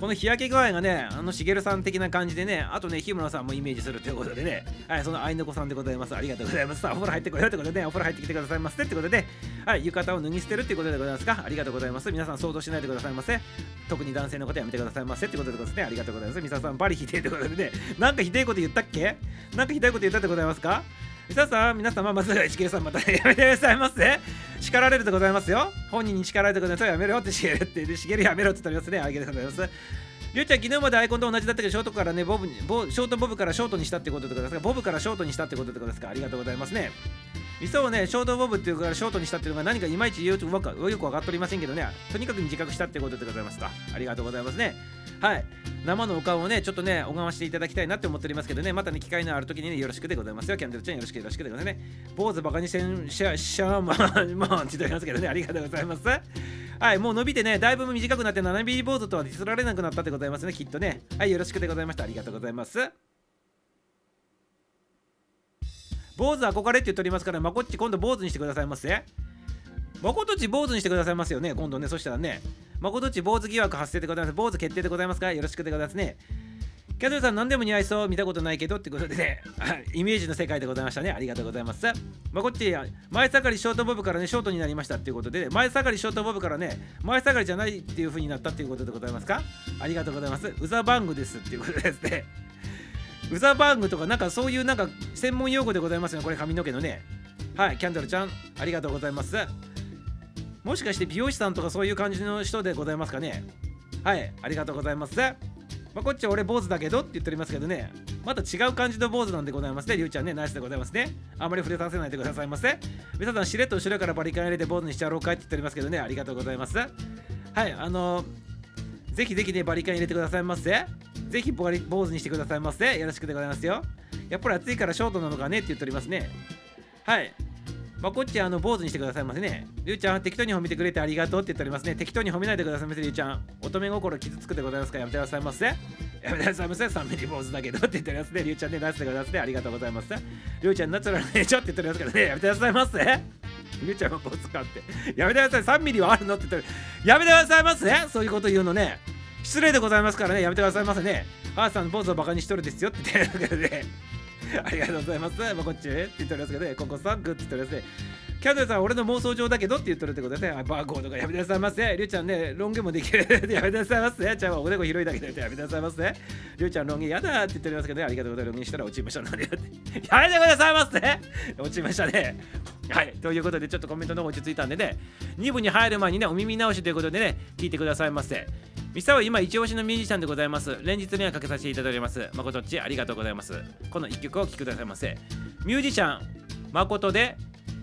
この日焼け具合がね、あのしげるさん的な感じでね、あとね、日村さんもイメージするということでね、はい、その愛の子さんでございます。ありがとうございます。さあ、お風呂入ってこようってことでね、お風呂入ってきてくださいませってことで、はい、浴衣を脱ぎ捨てるってことでございますか。ありがとうございます。皆さん想像しないでくださいませ。特に男性のことやめてくださいませってことでございますね。ありがとうございます。ミサさん、バリひでえってことでね、なんかひでえこと言ったっけ？なんかひどいこと言ったってございますか？皆さん、皆様、まずは石毛さん、またやめてくださいませ。叱られるでございますよ。本人に叱られてください。やめろって、しげるって、しげるやめろって言っておりますね。ありがとうございます。りゅうちゃん、昨日までアイコンと同じだったけど、ショートからね、ボブにボショートボブからショートにしたってことでございますか、ボブからショートにしたってことでございますか、ありがとうございますね。ミサをねショートボブっていうからショートにしたっていうのが何かいまいちよくわかよく分かっておりませんけどね。とにかく自覚したってことでございますかありがとうございますね。はい。生のお顔をねちょっとね拝ましていただきたいなって思っておりますけどね。またね機会のある時にねよろしくでございますよ。キャンドルちゃんよろしくよろしくでございますね。坊主バカにせんシャシャーマンマンって言っておりますけどね。ありがとうございます。はい。もう伸びてねだいぶ短くなって7ミリ坊主とはディスられなくなったでございますね。きっとね。はい。よろしくでございました。ありがとうございます。坊主憧れって言っておりますからまこっち今度坊主にしてくださいませ。まことち坊主にしてくださいますよね今度ね。そしたらねまことち坊主疑惑発生でございます。坊主決定でございますか？よろしくでございますね。キャトルさん何でも似合いそう見たことないけどってことでね。イメージの世界でございましたね。ありがとうございます。まこっち前下がりショートボブからねショートになりましたっていうことで、前下がりショートボブからね前下がりじゃないっていう風になったっていうことでございますか？ありがとうございます。ウザバングですっていうことですね。ウザバングとかなんかそういうなんか専門用語でございますよこれ髪の毛のね。はいキャンドルちゃんありがとうございます。もしかして美容師さんとかそういう感じの人でございますかね。はいありがとうございます。まあ、こっちは俺坊主だけどって言っておりますけどね。また違う感じの坊主なんでございますね。りゅうちゃんねナイスでございますね。あまり触れさせないでくださいませ。皆さんしれっと後ろからバリカン入れて坊主にしちゃろうかって言っておりますけどね。ありがとうございます。はいあのー、ぜひぜひねバリカン入れてくださいませ。ぜひ坊主にしてくださいませ。よろしくでございますよ。やっぱり暑いからショートなのかねって言っておりますね。はい。まあ、こっちあの坊主にしてくださいませね。りゅうちゃん、適当に褒めてくれてありがとうって言っておりますね。適当に褒めないでくださいませ、りゅうちゃん。乙女心傷つくでございますからやめてくださいませ。やめてくださいませ。3ミリ坊主だけどって言っておりますね。りゅうちゃんね、ナイスでございますね。ありがとうございます。りゅうちゃん、ナチュラルねちょって言っておりますけどね。やめてくださいませ。りゅうちゃんも坊主かって。やめてください。3ミリはあるのって言ってやめてくださいませ。そういうこと言うのね。失礼でございますからね。やめてくださいませね。母さん、坊主をバカにしとるですよって言ってるけどね。ありがとうございます。まあ、こっちって言っておりますけどね。ここさん、グッって言っておりますね。キャンドルさん、俺の妄想上だけどって言ってるってことでね、バーコードがやめてくださいませ。りゅうちゃんね、ロン毛もできる やめてくださいませ。ちゃんはおでこ広いだけでやめてくださいませ。りゅうちゃん、ロン毛やだって言っておりますけどね、ありがとうございます。ロン毛にしたら落ちましたので、やめてくださいませ。落ちましたね。はい、ということで、ちょっとコメントの方落ち着いたんでね、2部に入る前にね、お耳直しということでね、聞いてくださいませ。ミサは今一押しのミュージシャンでございます。連日にはかけさせていただいております。誠っちありがとうございます。この1曲をお聴きくださいませ。ミュージシャン、誠で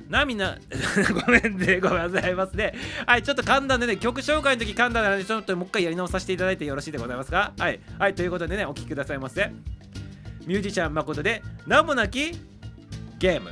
涙 ごめんねごめんなさいますねはいちょっと噛んだんでね曲紹介の時噛んだのでちょっともう一回やり直させていただいてよろしいでございますか？はいはいということでねお聴きくださいませミュージシャン誠で名もなきゲーム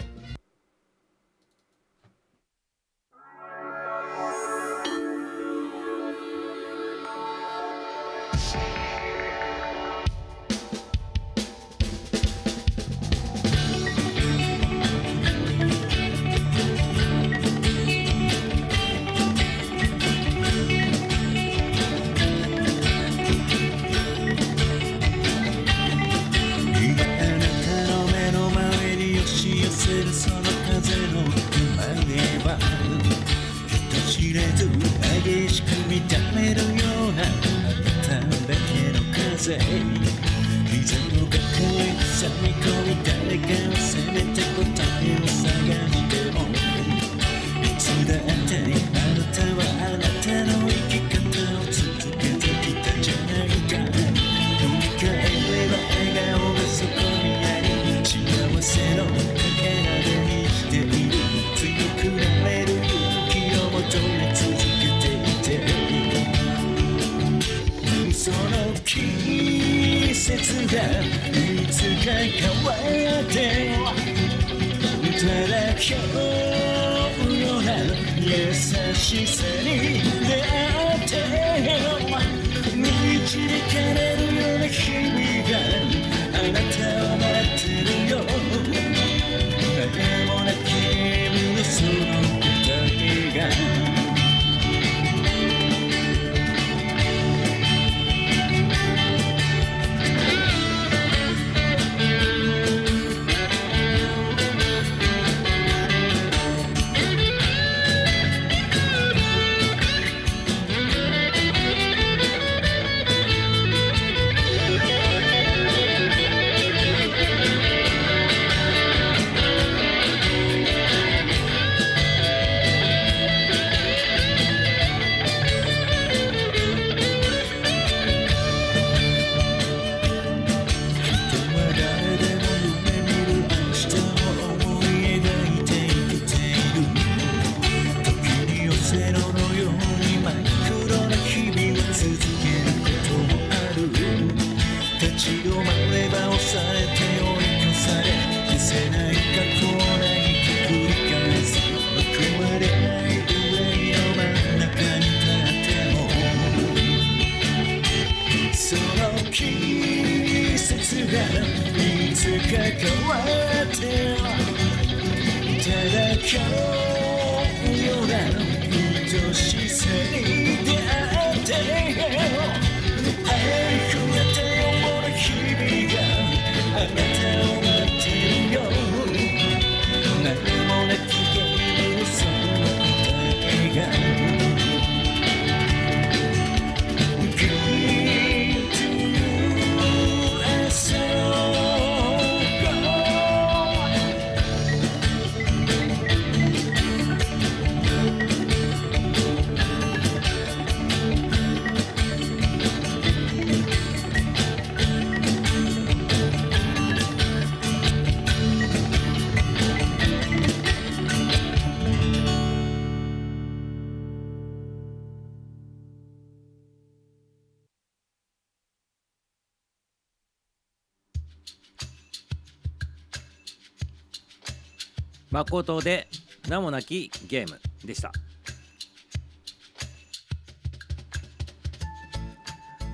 誠で名もなきゲームでした。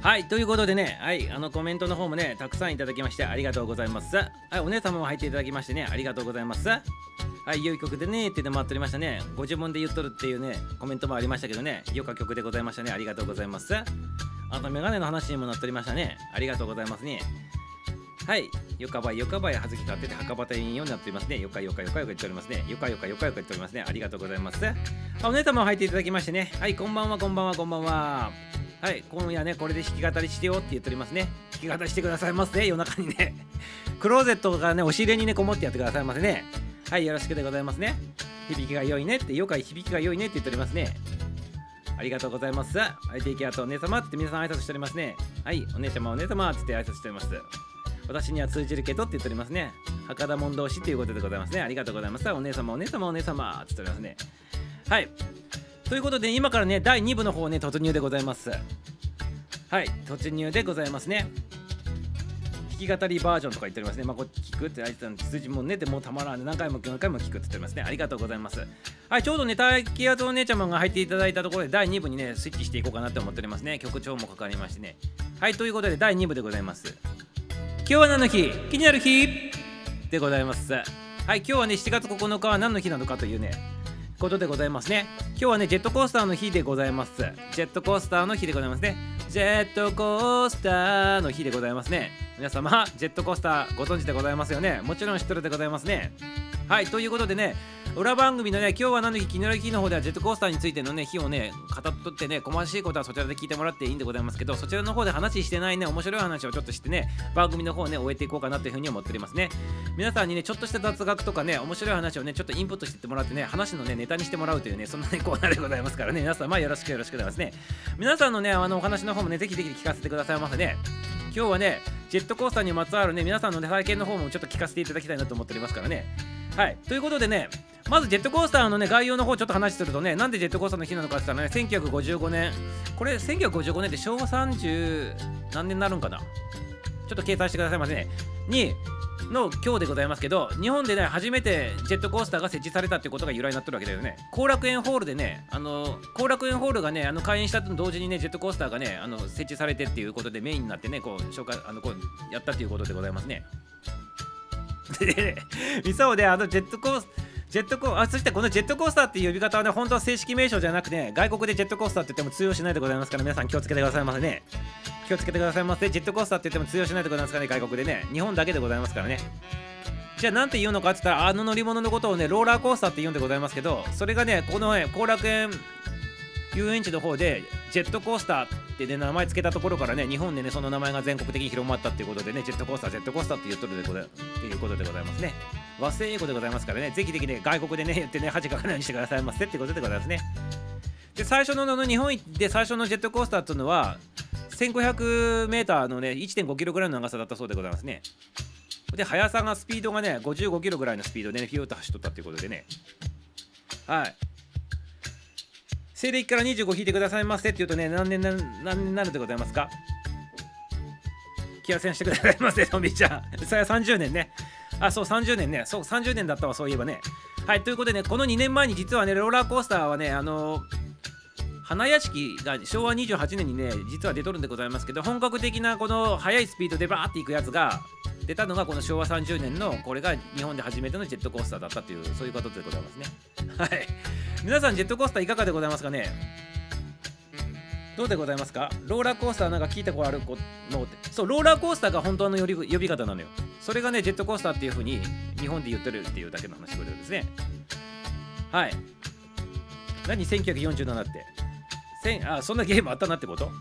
はいということでねはいあのコメントの方もねたくさんいただきましてありがとうございます。はいお姉様も入っていただきましてねありがとうございます。はい良い曲でねって言って回っておりましたね。ご自分で言っとるっていうねコメントもありましたけどね良か曲でございましたね。ありがとうございます。あとメガネの話にもなっておりましたね。ありがとうございますね。はい。よかばい、よかばい、はずき買ってて、墓場店員ようになっておりますね。よかよかよかよか言っておりますね。よかよかよかよか言っておりますね。ありがとうございます。あお姉様も入っていただきましてね。はい、こんばんは、こんばんは、こんばんは。はい、今夜ね、これで弾き語りしてよって言っておりますね。弾き語りしてくださいませ、夜中にね。クローゼットがね、押し入れにね、こもってやってくださいませね。はい、よろしくでございますね。響きが良いねって、よか響きが良いねって言っておりますね。ありがとうございます。はい、テイキアとお姉様って皆さん挨拶しておりますね。はい、お姉ちゃまお姉様って言って挨拶しております。私には通じるけどって言っておりますね。博多門同士ということでございますね。ありがとうございます。お姉様、お姉様、お姉様って言っておりますね。はい。ということで、今からね、第2部の方ね、突入でございます。はい、突入でございますね。弾き語りバージョンとか言っておりますね。まあ、これ聞くってあいつの辻もね、でもうたまらんで何回も何回も聞くって言っておりますね。ありがとうございます。はい、ちょうどね、大気圧お姉ちゃまが入っていただいたところで、第2部にね、スイッチしていこうかなと思っておりますね。曲調もかかりましてね。はい、ということで、第2部でございます。今日は何の日？気になる日？でございます。はい、今日はね、7月9日は何の日なのかというね、ことでございますね。今日はね、ジェットコースターの日でございます。ジェットコースターの日でございますね。ジェットコースターの日でございますね。皆様、ジェットコースターご存知でございますよね？もちろん知ってるでございますね。はい、ということでね、裏番組のね、今日は何の日、気になる日の方ではジェットコースターについてのね、日をね、語っとってね、細かしいことはそちらで聞いてもらっていいんでございますけど、そちらの方で話してないね、面白い話をちょっとしてね、番組の方をね、終えていこうかなというふうに思っておりますね。皆さんにね、ちょっとした雑学とかね、面白い話をね、ちょっとインプットしてってもらってね、話のね、ネタにしてもらうというね、そんなね、コーナーでございますからね、皆さん、まよろしくよろしくございますね。皆さんのね、あの、お話の方もね、ぜひぜひ聞かせてくださいませね。今日はね、ジェットコースターにまつわるね、皆さんのね、体験の方もちょっと聞かせていただきたいなと思っておりますからね。はい、ということでね、まずジェットコースターのね、概要の方ちょっと話するとね、なんでジェットコースターの日なのかって言ったらね、1955年、これ1955年って昭和30何年になるんかな？ちょっと計算してくださいませね。に、の今日でございますけど、日本でね、初めてジェットコースターが設置されたっていうことが由来になってるわけだよね。後楽園ホールでね、あの、後楽園ホールがね、あの開園したと同時にね、ジェットコースターがね、あの設置されてっていうことでメインになってね、こう、紹介、あの、こう、やったっていうことでございますね。でね、ミサオであのジェットコースタージェットコーあそしてこのジェットコースターっていう呼び方はね、本当は正式名称じゃなくて、外国でジェットコースターって言っても通用しないでございますから、皆さん気をつけてくださいませね。気をつけてくださいませ。ジェットコースターって言っても通用しないでございますからね、外国でね。日本だけでございますからね。じゃあなんて言うのかって言ったら、あの乗り物のことをね、ローラーコースターって言うんでございますけど、それがね、このね、後楽園遊園地の方で、ジェットコースターってね、名前つけたところからね、日本でね、その名前が全国的に広まったっていうことでね、ジェットコースター、ジェットコースターって言っとるでござっていうことでございますね。和製英語でございますからね、ぜひぜひね、外国でね、言ってね、恥かかないようにしてくださいませってことでございますね。で、最初のの日本で最初のジェットコースターっていうのは、1500メーターのね、1.5キロぐらいの長さだったそうでございますね。で、速さがスピードがね、55キロぐらいのスピードでね、フィューと走っとったっていうことでね。はい。西暦から25引いてくださいませ。って言うとね、何年な何年になるでございますか？気合せんしてくださいませ とみちゃん。それは30年ね。あそう30年ね。そう30年だったわそういえばね。はいということでねこの2年前に実はねローラーコースターはねあの花屋敷が昭和28年にね実は出とるんでございますけど本格的なこの速いスピードでバーっていくやつが出たのがこの昭和30年のこれが日本で初めてのジェットコースターだったというそういうことでございますね。はい。皆さんジェットコースターいかがでございますかね？どうでございますか？ローラーコースターなんか聞いたことあるのってそうローラーコースターが本当の呼び呼び方なのよ。それがねジェットコースターっていう風に日本で言ってるっていうだけの話でですね。はい。何？1947って。あそんなゲームあったなってこと？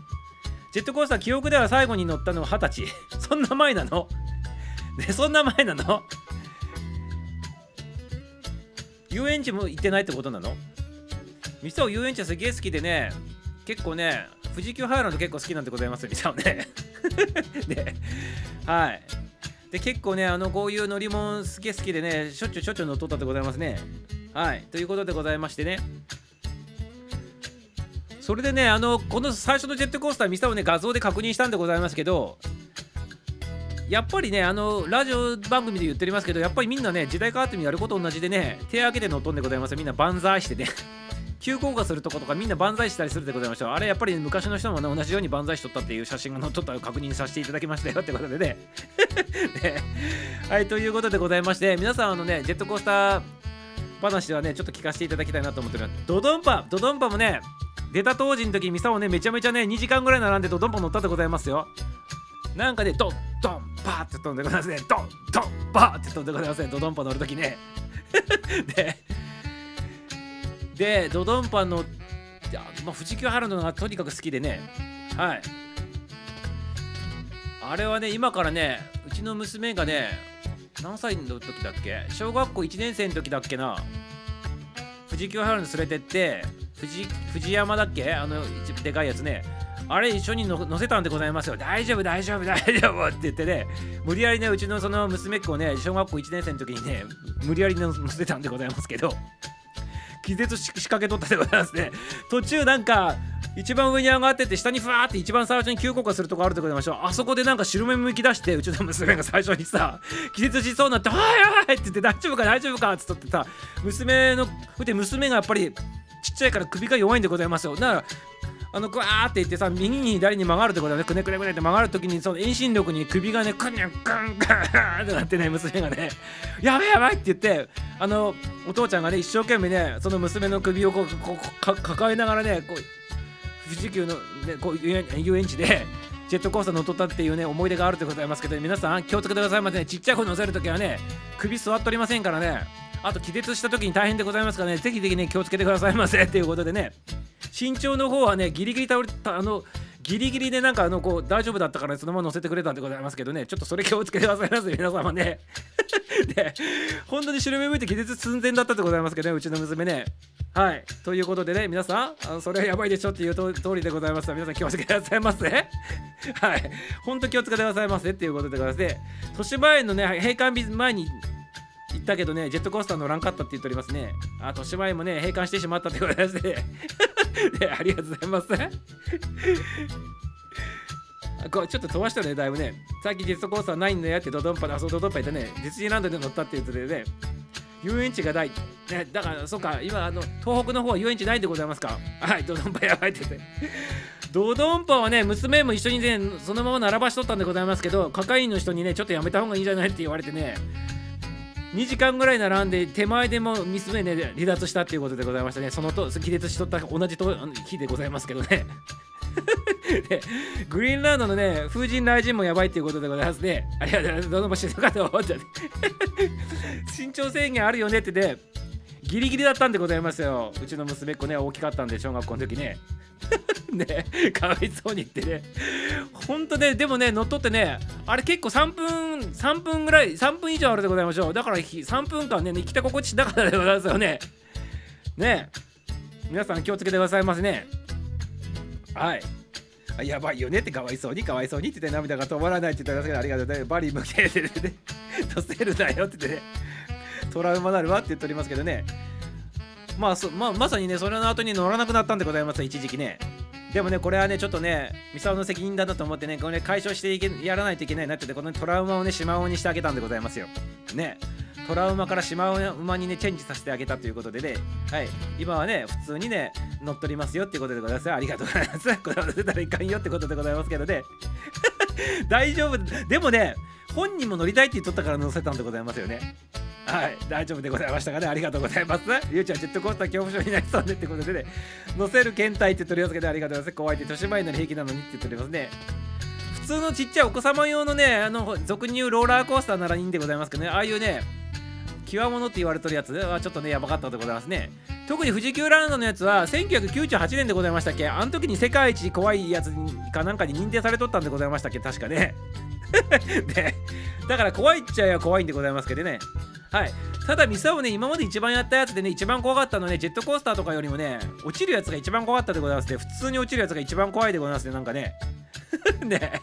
ジェットコースター記憶では最後に乗ったのは二十歳。そんな前なの？ねそんな前なの？遊園地も行ってないってことなの？ミサオ遊園地はすげえ好きでね結構ね富士急ハイランド結構好きなんでございますミサオね。で はい。で結構ねあのこういう乗り物すげえ好きでねしょっちゅうしょっちゅう乗っとったでございますね。はい。ということでございましてね。それでねあのこの最初のジェットコースターミサオね画像で確認したんでございますけどやっぱりねあのラジオ番組で言っておりますけどやっぱりみんなね時代変わってもやること同じでね手上げて乗っとんでございます。みんな万歳してね。急降下するとことかみんな万歳したりするでございましょうあれやっぱりね昔の人もね同じように万歳しとったっていう写真が載っとったを確認させていただきましたよってことでね。ね。はいということでございまして皆さんあのねジェットコースター話はねちょっと聞かせていただきたいなと思っております。ドドンパドドンパもね出た当時の時ミサをねめちゃめちゃね2時間ぐらい並んでドドンパ乗ったでございますよ。なんかねドンドンパーって飛んでございますね。ドンドンパーって飛んでございますね。ドドンパ乗るときね。ででドドンパの、まあ、富士急ハランドがとにかく好きでね。はい。あれはね今からねうちの娘がね何歳の時だっけ？小学校1年生の時だっけな。富士急ハイランド連れてって藤山だっけ？あの一でかいやつね。あれ一緒に乗せたんでございますよ。大丈夫大丈夫大丈夫。って言ってね無理やりねうちのその娘っ子ね小学校1年生の時にね無理やり乗せたんでございますけど気絶し仕掛けとったでございますね。途中なんか一番上に上がってて下にふわーって一番最初に急降下するとこあるでございましょう。あそこでなんか白目向き出してうちの娘が最初にさ 気絶しそうになって「はいはい!」って言って「大丈夫か大丈夫か」っつっとってさ娘ので娘がやっぱりちっちゃいから首が弱いんでございますよ。だからあのグワーって言ってさ右に左に曲がるってことだね。くねくねくねって曲がるときにその遠心力に首がねくにゃくんくんってなってね娘がね。やばいやばいって言ってあのお父ちゃんがね一生懸命ねその娘の首をこうこうか抱えながらねこう富士急の、ね、こう遊園地で ジェットコースター乗っとったっていうね思い出があるでございますけど皆さん気をつけてくださいませね。ちっちゃい子乗せるときはね首座っておりませんからね。あと気絶したときに大変でございますからね。ぜひぜひね気をつけてくださいませ。っていうことでね身長の方はねギリギリ倒れたあのギリギリでなんかあのこう大丈夫だったから、そのまま乗せてくれたんでございますけどね。ちょっとそれ気をつけてくださいませ 皆様ね。で 本当に白目向いて気絶寸前だったでございますけどねうちの娘ね。はい。ということでね皆さんあのそれはやばいでしょっていうと通りでございます。皆さん気をつけてくださいませ。はい。本当気をつけてくださいませっていうことでございまして豊島園のね閉館日前に行ったけどね、ジェットコースター乗らんかったって言っておりますね。あ、豊島園もね、閉館してしまったってことでして、ね、ありがとうございます。これちょっと飛ばしたね、だいぶね。さっきジェットコースターないんだよってドドンパで、あ、そうドドンパいたね、ディズニーランドで乗ったって言っててね、遊園地がない。ね、だから、そうか、今、あの、東北の方は遊園地ないんでございますか。はい、ドドンパやばいって言って。ドドンパはね、娘も一緒にね、そのまま並ばしとったんでございますけど、係員の人にね、ちょっとやめた方がいいんじゃないって言われてね、2時間ぐらい並んで手前でも娘で離脱したっていうことでございましたね。そのと気絶しとった同じと日でございますけどね。でグリーンランドのね風神雷神もやばいっていうことでございますね。ありがとうございます。どうもしなかったわ身長制限あるよねってね。ギリギリだったんでございますよ。うちの娘っ子ね大きかったんで小学校の時ね。ねかわいそうに言ってね。ほんとねでもね乗っ取ってねあれ結構3分3分ぐらい3分以上あるでございましょう。だから3分間ね生きた心地しなかったでございますよね。ね。皆さん気をつけてくださいませね。はい。やばいよね。ってかわいそうにかわいそうにって言って涙が止まらないって言ってますけどありがとうございバリ向けてね 乗せるなよって言ってね。トラウマなるわって言っておりますけどね。まあそま、まさにねそれの後に乗らなくなったんでございます一時期ね。でもねこれはねちょっとねミサオの責任だなと思ってねこれ、ね、解消していけやらないといけないなってこのトラウマをねシマウマにしてあげたんでございますよ。ね。トラウマからシマウマにねチェンジさせてあげたということでね。はい。今はね普通にね乗っ取りますよってことでございます。ありがとうございます。これは出たらいかんよってことでございますけどね。大丈夫。でもね本人も乗りたいって言っとったから乗せたんでございますよね。はい、大丈夫でございましたかね？ありがとうございます。ゆうちゃん、ジェットコースター恐怖症になりそうねってことでね、乗せる検体って言っておりますけど、ありがとうございます。怖いって、豊島園なら平気なのにって言っておりますね。普通のちっちゃいお子様用のね、あの、俗に言うローラーコースターならいいんでございますけどね、ああいうね、極物って言われてるやつはちょっとね、やばかったでございますね。特に富士急ランドのやつは1998年でございましたっけ？あの時に世界一怖いやつかなんかに認定されとったんでございましたっけ？確かね。で、だから怖いっちゃ怖いんでございますけどね。はい。ただミサをね今まで一番やったやつでね一番怖かったのねジェットコースターとかよりもね落ちるやつが一番怖かったでございますね。普通に落ちるやつが一番怖いでございますねなんかね。ね。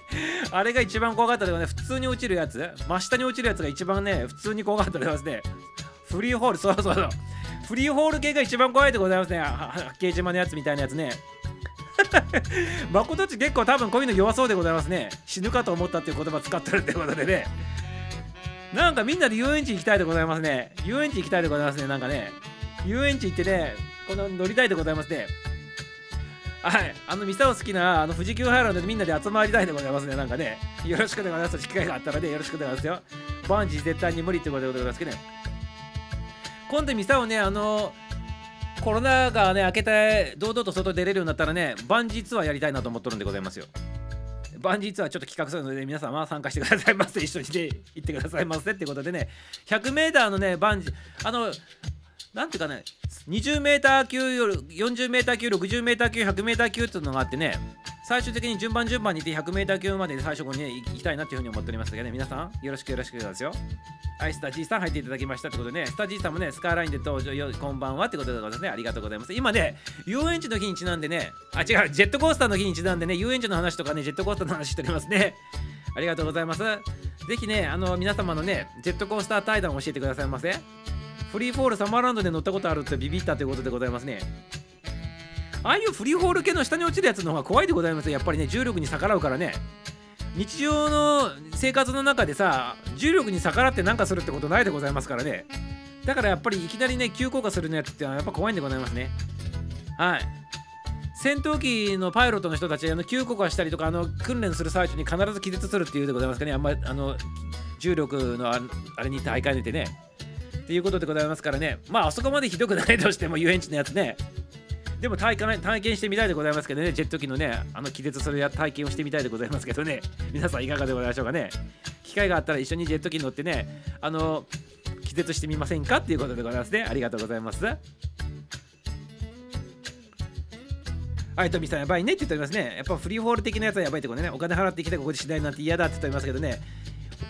あれが一番怖かったでございますね。普通に落ちるやつ。真下に落ちるやつが一番ね普通に怖かったでございますね。フリーホールそうそうそう。フリーホール系が一番怖いでございますね。八景島のやつみたいなやつね。誠っち結構多分こういうの弱そうでございますね死ぬかと思ったっていう言葉使ってるってことでねなんかみんなで遊園地行きたいでございますね。遊園地行きたいでございますね。なんかね。遊園地行ってね、この乗りたいでございますね。はい。あの、ミサを好きな、あの、富士急ハイランドでみんなで集まりたいでございますね。なんかね。よろしくお願いします。機会があったらね、よろしくお願いしますよ。バンジー絶対に無理ってことでございますけどね。今度ミサをね、あの、コロナがね、明けて、堂々と外出れるようになったらね、万事ツアーやりたいなと思っとるんでございますよ。万事ツアーちょっと企画するので皆様は参加してくださいませ一緒にね行ってくださいませってことでね 100m のね万事あのなんていうかね 20m 級より 40m 級 60m 級 100m 級っていうのがあってね最終的に順番順番にいって 100m 級まで最初にね行きたいなっていうふうに思っておりますけどね。皆さんよろしくよろしくですよ。はいスタジーさん入っていただきましたってことでねスタジーさんもねスカーラインで登場よこんばんはってことでございますね。ありがとうございます。今ね遊園地の日にちなんでねあ違うジェットコースターの日にちなんでね遊園地の話とかねジェットコースターの話しておりますね。ありがとうございます。ぜひねあの皆様のねジェットコースター対談を教えてくださいませ。フリーフォールサマーランドで乗ったことあるってビビったということでございますね。ああいうフリーフォール系の下に落ちるやつの方が怖いでございますやっぱりね重力に逆らうからね。日常の生活の中でさ重力に逆らって何かするってことないでございますからね。だからやっぱりいきなりね急降下するのやつってのはやっぱ怖いんでございますね。はい。戦闘機のパイロットの人たちあの急降下したりとかあの訓練する最中に必ず気絶するっていうでございますかね。あんまりあの重力のあれに大会出てね。ていうことでございますからねまああそこまでひどくないとしても遊園地のやつねでも体感体験してみたいでございますけどね、ジェット機のね、あの気絶するや体験をしてみたいでございますけどね、皆さんいかがでございましょうかね。機会があったら一緒にジェット機に乗ってね、あの、気絶してみませんかっていうことでございますね。ありがとうございます。はい、トミさんやばいねって言っておりますね。やっぱフリーフォール的なやつはやばいってことね。お金払ってきて心地しないなんて嫌だって言っておりますけどね。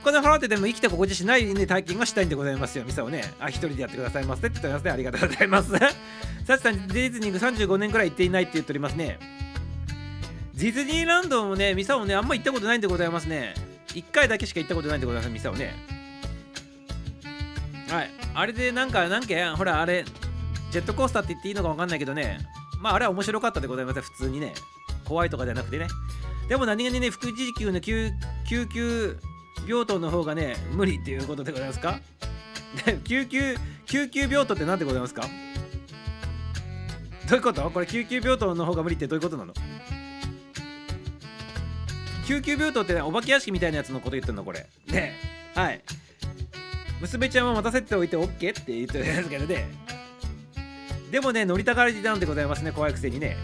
お金払ってでも生きて心地しない、ね、体験がしたいんでございますよ。ミサをね、あ、一人でやってくださいませって言っておりますね。ありがとうございます。サチさん、ディズニー35年くらい行っていないって言っておりますね。ディズニーランドもね、ミサをね、あんま行ったことないんでございますね。1回だけしか行ったことないんでございます、ミサをね。はい。あれでなんか、なんか、ほら、あれ、ジェットコースターって言っていいのかわかんないけどね。まあ、あれは面白かったでございます、普通にね。怖いとかじゃなくてね。でも何気にね、副時給の救急病棟の方がね、無理っていうことでございますか？救急、救急病棟って何でございますか？どういうこと？これ救急病棟の方が無理ってどういうことなの？救急病棟って、ね、お化け屋敷みたいなやつのこと言ってんの？これ。ね。はい。娘ちゃんは待たせておいて OK って言ってるんですけどね。でもね乗りたがりなんでございますね怖いくせにね。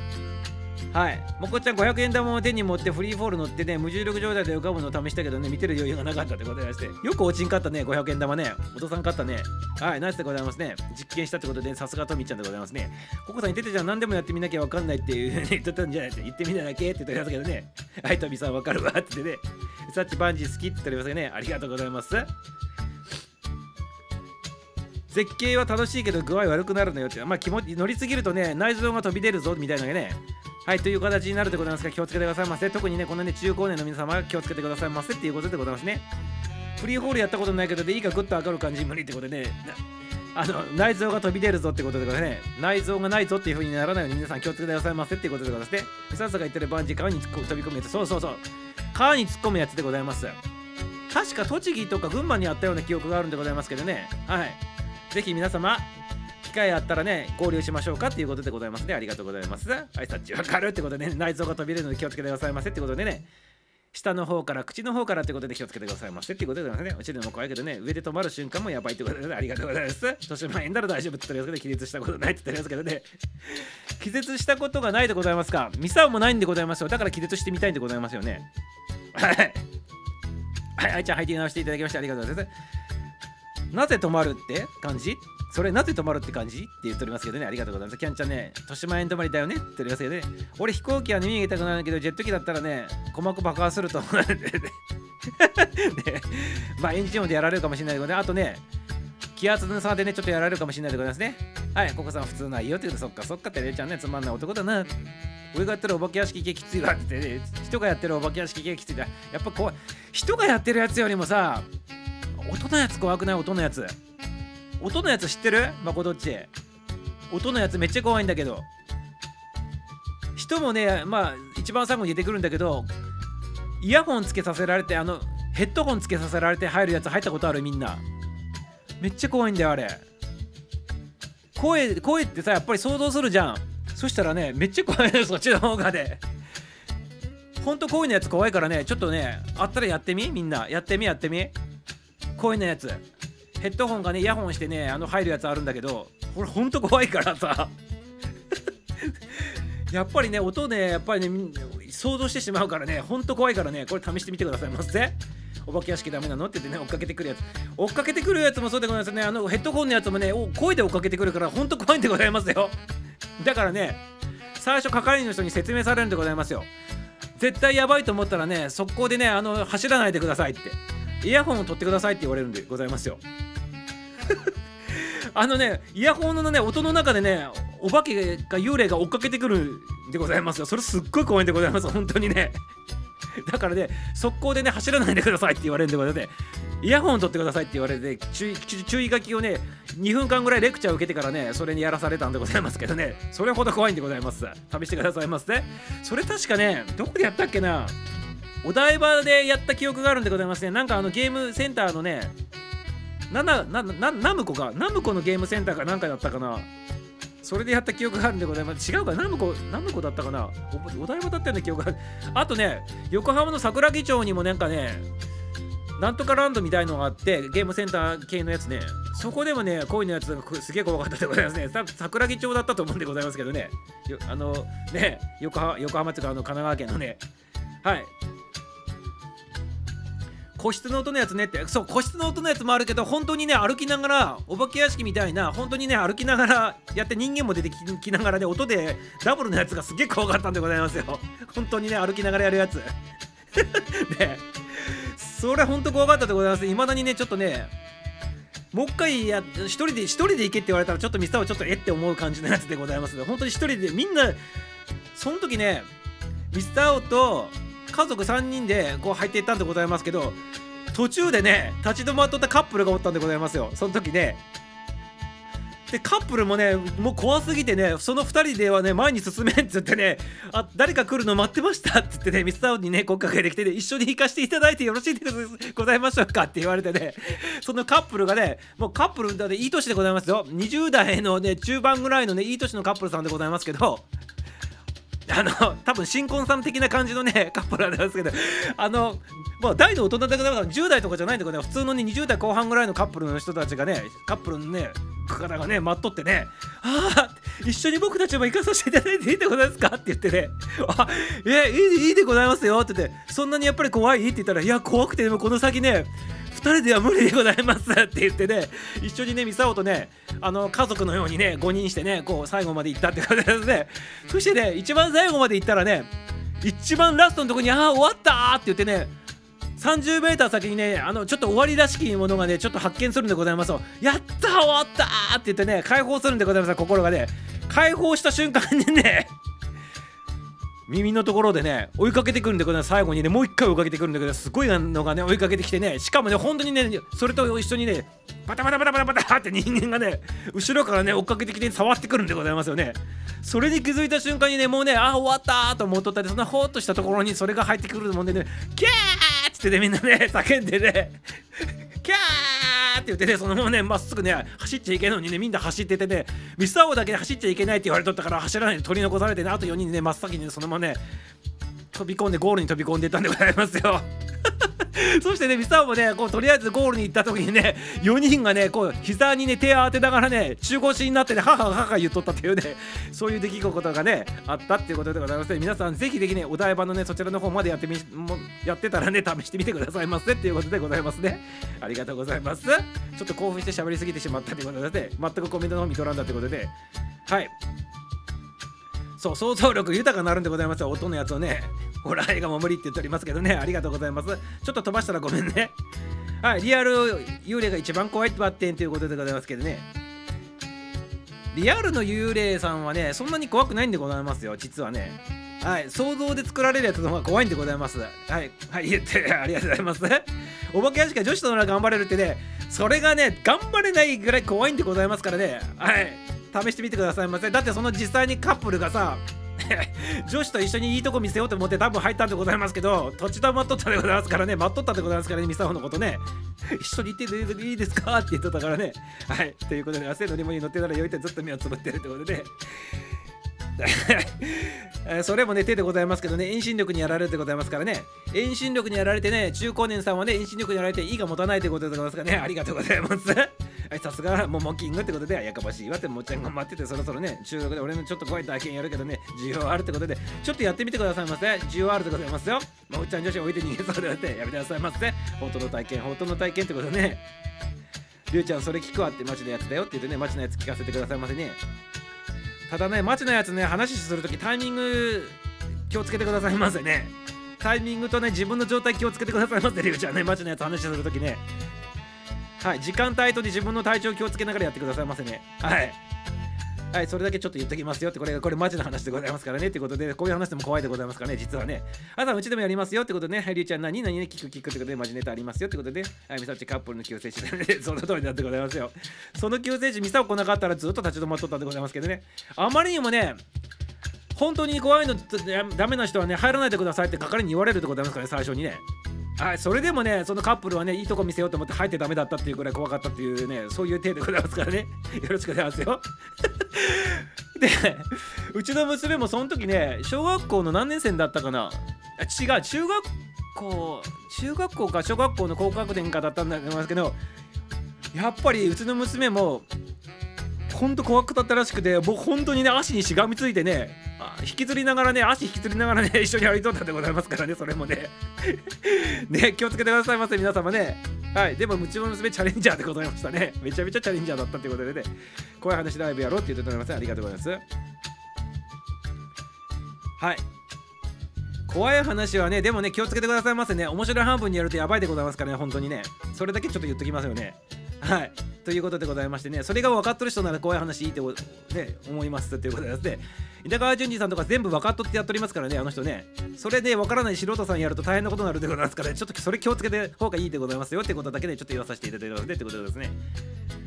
はい。もこちゃん500円玉を手に持ってフリーフォール乗ってね、無重力状態で浮かぶのを試したけどね、見てる余裕がなかったってことでして、よくおちんかったね、500円玉ね。お父さん買ったね。はい、ナイスでございますね。実験したってことで、さすがトミちゃんでございますね。ココさん言ってたじゃん、何でもやってみなきゃわかんないっていうふうに 言ってたんじゃないって言ってみなだけって言っておりますけどね。はい、トミさんわかるわって言ってね。さっちバンジー好きって言っておりますけね。ありがとうございます。絶景は楽しいけど具合悪くなるのよって、まあ、気持ち乗りすぎるとね内臓が飛び出るぞみたいなねはいという形になるでございますが気をつけてくださいませ。特にねこのね中高年の皆様は気をつけてくださいませ。っていうことでございますね。フリーホールやったことないけどでいいかグッと上がる感じ無理ってことでね。あの内臓が飛び出るぞってことでございますね。内臓がないぞっていう風にならないように皆さん気をつけてくださいませ。っていうことでございますね。ミサさが言ってるバンジー川に飛び込むやつそうそうそう。川に突っ込むやつでございます。確か栃木とか群馬にあったような記憶があるんでございますけどね。はい。ぜひ皆様機会あったらね合流しましょうかっていうことでございますね。ありがとうございます。はいさっちわかるってことでね内臓が飛び出るので気をつけてくださいませってことでね。下の方から口の方からってことで気をつけてくださいませってことでございますね。落ちるのも怖いけどね上で止まる瞬間もやばいってことで、ね、ありがとうございます。豊島園なら大丈夫って言ってるやつで気絶したことないって言ってるやつけどね。気絶したことがないでございますか？ミサオもないんでございますよ。だから気絶してみたいんでございますよ。ね。はい。はい、あい。ちゃん入って直してい。ただきましてありがとうござい。ます。なぜ止まるって感じ？それなぜ止まるって感じ？って言っておりますけどね、ありがとうございます。キャンちゃんね、豊島園止まりだよね？って言っておりますけどね、俺飛行機はね、見えたくないけど、ジェット機だったらね、鼓膜爆破すると思うんで ね。ねまあ、エンジン音でやられるかもしれないけどね、あとね、気圧の差でね、ちょっとやられるかもしれないでございますね。はい、ココさん普通ないよって言うと、そっかそっかって、レイちゃんね、つまんない男だな。俺がやってるお化け屋敷系きついわってって、ね、人がやってるお化け屋敷系きついだ。やっぱ怖い。人がやってるやつよりもさ、音のやつ怖くない？音のやつ。音のやつ知ってる？まこどっち。音のやつめっちゃ怖いんだけど。人もね、まあ、一番最後に出てくるんだけど、イヤホンつけさせられて、あの、ヘッドホンつけさせられて入るやつ入ったことある？みんな。めっちゃ怖いんだよ、あれ。声、声ってさ、やっぱり想像するじゃん。そしたらね、めっちゃ怖いのよ、そっちの方がね。ほんとこういうのやつ怖いからね、ちょっとね、あったらやってみ？みんな。やってみ、やってみ。こういうのやつ。ヘッドホンがね、イヤホンしてね、あの入るやつあるんだけど、これほんと怖いからさ。やっぱりね、音ね、やっぱりね、想像してしまうからね、ほんと怖いからね、これ試してみてくださいませ。お化け屋敷ダメなの？って言ってね、追っかけてくるやつ。追っかけてくるやつもそうでございますね。あのヘッドホンのやつもね、お声で追っかけてくるから、ほんと怖いんでございますよ。だからね、最初係員の人に説明されるんでございますよ。絶対やばいと思ったらね、速攻でね、あの走らないでくださいって。イヤホンを取ってくださいって言われるんでございますよ。あのね、イヤホンのね、音の中でね、お化けが幽霊が追っかけてくるんでございますよ。それすっごい怖いんでございます、本当にね。だからね、速攻でね、走らないでくださいって言われるんでございますね。イヤホンを取ってくださいって言われて、注意注意書きをね、2分間ぐらいレクチャーを受けてからね、それにやらされたんでございますけどね、それほど怖いんでございます。試してくださいませ、ね。それ確かね、どこでやったっけな？お台場でやった記憶があるんでございますね。なんかあのゲームセンターのね、ななななナムコかナムコのゲームセンターかなんかだったかな。それでやった記憶があるんでございます。違うか？ナムコナムコだったかな？おお台場だったような記憶がある。あとね横浜の桜木町にもなんかねなんとかランドみたいのがあってゲームセンター系のやつね。そこでもねこういうのやつがすげえ怖かったでございますね。さ桜木町だったと思うんでございますけどね。あのね横浜横浜っていうかあの神奈川県のね。はい。個室の音のやつねって。そう個室の音のやつもあるけど本当にね歩きながらお化け屋敷みたいな本当にね歩きながらやって人間も出てきながらね音でダブルのやつがすげえ怖かったんでございますよ。本当にね歩きながらやるやつ。ね。それほんと怖かったでございます。いまだにねちょっとねもう一回や一人で一人で行けって言われたらちょっとミスターはちょっとえって思う感じのやつでございます。本当に一人でみんなその時ねミスターオと家族3人でこう入っていったんでございますけど途中でね立ち止まっとったカップルがおったんでございますよ。その時ねでカップルもねもう怖すぎてねその2人ではね前に進めんっつってねあ誰か来るの待ってましたって言ってねミスターオにね声かけてきてね一緒に行かせていただいてよろしいでございましょうかって言われてね そのカップルがねもうカップルだっていい年でございますよ。20代のね中盤ぐらいのねいい年のカップルさんでございますけどあの多分新婚さん的な感じのねカップルなんですけどあのまあ大の大人だから10代とかじゃないんだけどね普通のね20代後半ぐらいのカップルの人たちがねカップルのね方がね待っとってね「ああ一緒に僕たちも行かさせていただいていいでございますか?」って言ってね「あえいいいいでございますよ」って言って「そんなにやっぱり怖い?」って言ったら「いや怖くてでもこの先ね2人では無理でございますって言ってね一緒にねミサオとねあの家族のようにね5人してねこう最後まで行ったって感じですねそしてね一番最後まで行ったらね一番ラストのとこに「ああ終わった!」って言ってね 30m 先にねあのちょっと終わりらしきものがねちょっと発見するんでございますやった終わったって言ってね解放するんでございます心がね。解放した瞬間にね 耳のところでね追いかけてくるんでこれ最後にねもう一回追いかけてくるんだけどす。ごいのがね追いかけてきてねしかもね本当にねそれと一緒にねバタバタバタバタバタって人間がね後ろからね追っかけてきて触ってくるんでございますよね。それに気づいた瞬間にねもうねあ終わったと思っとったりそんなほーっとしたところにそれが入ってくるもんでねキャーてでみんなね 叫んでね。キャーって言ってねそのままねまっすぐね走っちゃいけないのにねみんな走っててねミスターオだけで走っちゃいけないって言われとったから走らないで取り残されてねあと4人ね真っ先にねそのままね飛び込んでゴールに飛び込んでたんでございますよ そしてね、ミサオもね、こうとりあえずゴールに行った時にね、4人がね、こう膝にね、手を当てながらね、中腰になってね、母が母が言っとったっていうね、そういう出来事がね、あったっていうことでございますね。皆さん、ぜひぜひね、お台場のね、そちらの方までやってみもやってたらね、試してみてくださいませっていうことでございますね。ありがとうございます。ちょっと興奮して喋りすぎてしまったということで、全くコメントの方見とらんだってことで、はい。そう、想像力豊かになるんでございますよ、音のやつをね。ホラー映画も無理って言っておりますけどね、ありがとうございます。ちょっと飛ばしたらごめんね。はい、リアル幽霊が一番怖いってバッテンということでございますけどね。リアルの幽霊さんはね、そんなに怖くないんでございますよ、実はね。はい、想像で作られるやつの方が怖いんでございます。はい、はい、言って、ありがとうございます。お化け屋敷は女子となら頑張れるってね、それがね、頑張れないぐらい怖いんでございますからね。はい、試してみてくださいませ。だってその実際にカップルがさ、女子と一緒にいいとこ見せようと思って多分入ったんでございますけど土地と待っとったでございますからね。待っとったでございますからねミサオのことね。一緒に行っていいですかって言っとったからね。はい。ということで汗のりもに乗ってたらよいてずっと目をつぶってるってことで。それもね手でございますけどね。遠心力にやられるでございますからね。遠心力にやられてね中高年さんはね遠心力にやられていいが持たないということでございますからね。ありがとうございますはいさすがモモキングってことでやかましいわってもちゃんが待っててそろそろね中学で俺のちょっと怖い体験やるけどね需要あるってことでちょっとやってみてくださいませ。需要あるでございますよ。もっちゃん女子置いて逃げそうでってやめてくださいませ。本当の体験本当の体験ってことね。りゅうちゃんそれ聞くわってマジのやつだよって言ってねマジのやつ聞かせてくださいませね。ただねマジのやつね話しするときタイミング気をつけてくださいませね。タイミングとね自分の状態気をつけてくださいませりゅうちゃんね。マジのやつ話するときね。はい、時間帯と自分の体調気をつけながらやってくださいませね。はい。はい、それだけちょっと言っときますよって、これ、これマジな話でございますからねってことで、こういう話でも怖いでございますからね、実はね。あとはうちでもやりますよってことでね、はい、りゅうちゃん何何ね、聞く聞くってことで、マジネタありますよってことで、はい、みさおちカップルの救世主で、ね、その通りだってございますよ。その救世主、ミサオ来なかったらずっと立ち止まっとったんでございますけどね。あまりにもね、本当に怖いのダメな人はね、入らないでくださいって係に言われるでございますからね、最初にね。はい、それでもね、そのカップルはね、いいとこ見せようと思って入ってダメだったっていうくらい怖かったっていうね、そういう体でございますからね。よろしくお願いしますよ。で、うちの娘もその時ね、小学校の何年生だったかな？あ違う、中学校、中学校か小学校の高学年かだったんだと思いますけど、やっぱりうちの娘も、ほんと怖くだったらしくて、もう本当にね、足にしがみついてね、引きずりながらね、足引きずりながらね、一緒に歩いとったでございますからね、それもね。ね、気をつけてくださいませ、皆様ね。はい、でも、うちの娘チャレンジャーでございましたね。めちゃめちゃチャレンジャーだったということでね、怖い話ライブやろうって言っております。ありがとうございます。はい。怖い話はね、でもね、気をつけてくださいませね。面白い半分にやるとやばいでございますからね、本当にね。それだけちょっと言っときますよね。はい。ということでございましてね、それが分かっとる人なら怖いう話いいって、ね、思いますということでですね、板川淳二さんとか全部分かっとってやっておりますからね、あの人ね。それで分からない素人さんやると大変なことになるでございますから、ね、ちょっとそれ気をつけて方がいいでございますよってことだけでちょっと言わさせていただいてますね。ってことですね。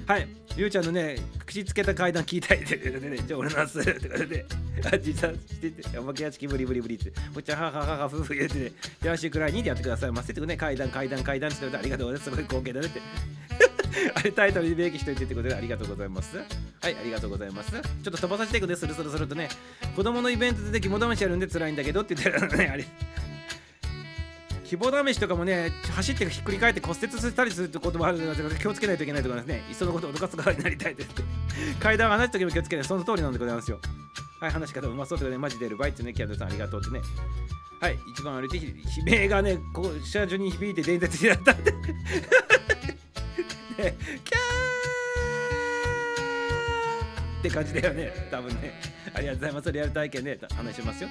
はい、りゅうちゃんのね、口つけた階段聞いたいって言ってね、じゃあ俺のすってことで、あ、自殺してて、お化け屋敷ブリブリブリって、ぽっちゃんはははは夫婦言ってね、よしくらいにでやってくださいませ。ってことね、階段階段階段って言ってありがとうございます、すごい光景だねって。あ れタイトルに明記しといてってことでありがとうございます。はい、ありがとうございます。ちょっと飛ばさせていくね、スルスルするとね、子供のイベントで肝試しやるんで辛いんだけどって言ってるね、あれ。肝試しとかもね、走ってひっくり返って骨折したりすることもあるので、気をつけないといけないところですね。いっそのこと脅かす側になりたいです。階段を離すときも気をつけない。その通りなんでございますよ。はい、話し方うまそうってことで、マジでるバイツね、キャンドルさんありがとうってね。はい、一番歩いて、悲鳴がね、こう、車中に響いて伝説になったって。キャーって感じだよね、多分ね。ありがとうございます。リアル体験で話しますよ。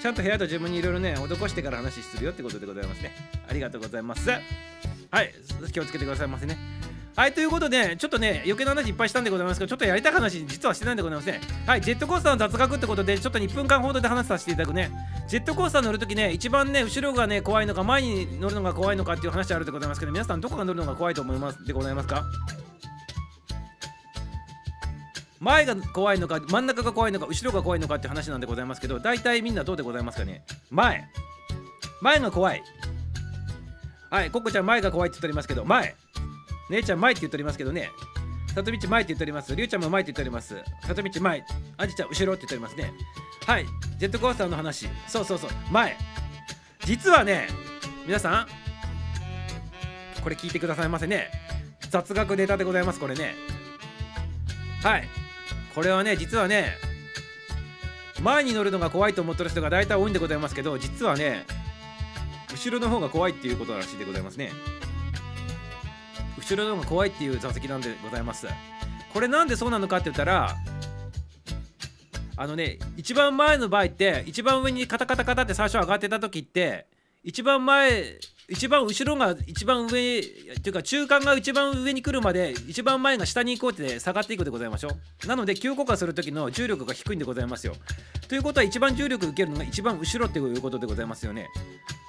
ちゃんと部屋と自分にいろいろね、施してから話するよってことでございますね。ありがとうございます。はい、気をつけてくださいませね。はいということでちょっとね余計な話いっぱいしたんでございますけどちょっとやりたい話実はしてないんでございますねはいジェットコースターの雑学ってことでちょっと1分間ほどで話させていただくね。ジェットコースター乗るときね一番ね後ろがね怖いのか前に乗るのが怖いのかっていう話あるでございますけど皆さんどこが乗るのが怖いと思いますでございますか？前が怖いのか真ん中が怖いのか後ろが怖いのかって話なんでございますけど大体みんなどうでございますかね？前。前が怖い。はいコッコちゃん前が怖いって言っておりますけど前。姉ちゃん前って言っておりますけどね。さとみち前って言っております。りゅうちゃんも前って言っております。さとみち前。あじちゃん後ろって言っておりますね。はい。ジェットコースターの話。そうそうそう。前。実はね皆さんこれ聞いてくださいませね。雑学ネタでございますこれね。はい。これはね実はね前に乗るのが怖いと思ってる人が大体多いんでございますけど実はね後ろの方が怖いっていうことらしいでございますね。後ろの方が怖いっていう座席なんでございます。これなんでそうなのかって言ったらあのね一番前の場合って一番上にカタカタカタって最初上がってた時って一番前一番後ろが一番上っていうか中間が一番上に来るまで一番前が下に行こうって下がっていくでございましょう。なので急降下する時の重力が低いんでございますよ。ということは一番重力受けるのが一番後ろっていうことでございますよね。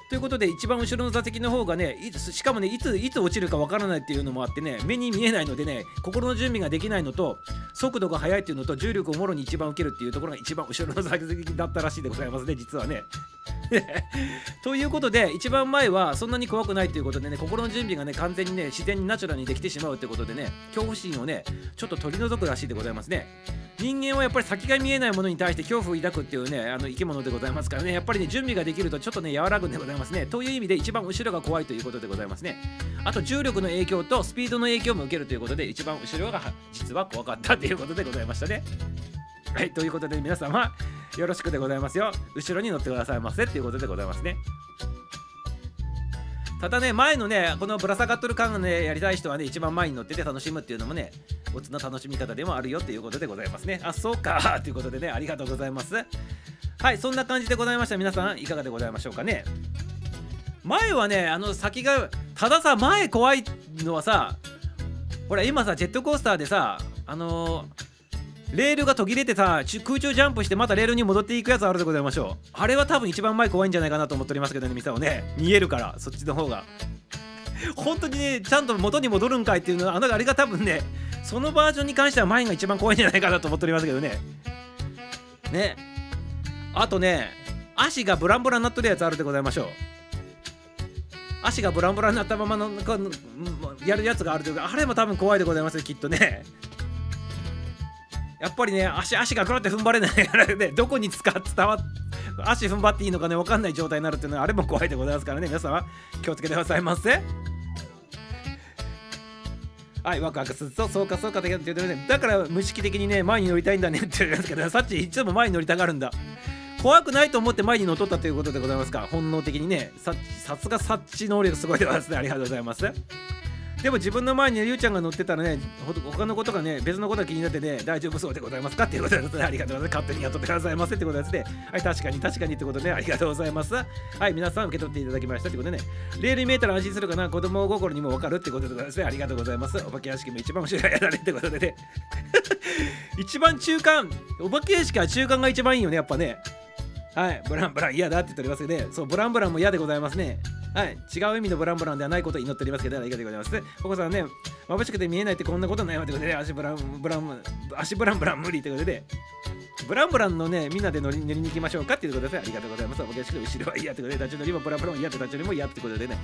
ということで一番後ろの座席の方がねいつしかもねいついつ落ちるかわからないっていうのもあってね目に見えないのでね心の準備ができないのと速度が速いっていうのと重力をもろに一番受けるっていうところが一番後ろの座席だったらしいでございますね実はね。ということで一番前はそんなに怖くないということでね心の準備がね完全にね自然にナチュラルにできてしまうということでね恐怖心をねちょっと取り除くらしいでございますね。人間はやっぱり先が見えないものに対して恐怖を抱くっていうねあの生き物でございますからねやっぱりね準備ができるとちょっとね和らぐんでございますいますね。という意味で一番後ろが怖いということでございますね。あと重力の影響とスピードの影響も受けるということで一番後ろが実は怖かったということでございましたね。はいということで皆様よろしくでございますよ。後ろに乗ってくださいませっていうことでございますね。ただね前のねこのぶら下がっとる感がねやりたい人はね一番前に乗ってて楽しむっていうのもねオツの楽しみ方でもあるよっていうことでございますね。あそうか ということでねありがとうございます。はいそんな感じでございました。皆さんいかがでございましょうかね。前はねあの先がたださ前怖いのはさほら今さジェットコースターでさあのーレールが途切れてさ空中ジャンプしてまたレールに戻っていくやつあるでございましょう。あれは多分一番前怖いんじゃないかなと思っておりますけどねミサをね。見えるからそっちの方が。本当にねちゃんと元に戻るんかいっていうのはあのあれが多分ねそのバージョンに関しては前が一番怖いんじゃないかなと思っておりますけどね。ね。あとね足がブランブラになっとるやつあるでございましょう。足がブランブラになったままのやるやつがあるというかあれも多分怖いでございますきっとね。やっぱりね足足がぐらって踏ん張れないからねどこに使って伝わっ足踏ん張っていいのかね分かんない状態になるっていうのはあれも怖いでございますからね皆様気をつけてくださいませ。はいワクワクするとそうかそうかって言ってるねだから無意識的にね前に乗りたいんだねって言うんですけどさっちいつも前に乗りたがるんだ。怖くないと思って前に乗っとったということでございますか。本能的にね。さすが察知能力すごいでございますね。ありがとうございます。でも自分の前にりゅうちゃんが乗ってたらね他のことがね別のことが気になってね大丈夫そうでございますかっていうことですありがとうございます。勝手に雇ってくださいませってことですね。はい確かに確かにってことで、ね、ありがとうございます。はい皆さん受け取っていただきましたってことでね。レールに見えたら安心するかな。子供心にも分かるってことでございますね。ありがとうございます。お化け屋敷も一番後ろやられってことでね。一番中間。お化け屋敷は中間が一番いいよねやっぱね。はい、ブランブラン嫌だって言っておりますよね。そう、ブランブランも嫌でございますね。はい、違う意味のブランブランではないことを祈っておりますけど、ありがとうございます。ココさんね、眩しくて見えないってこんなことないわってことで、足ブランブラン、足ブランブラン無理ってことで、ブランブランのね、みんなで乗り乗りに行きましょうかっていうことで。ありがとうございます。お化け屋敷の後ろは嫌ってことで、立ち乗りもブランブランも嫌って立ち乗りも嫌ってことでね。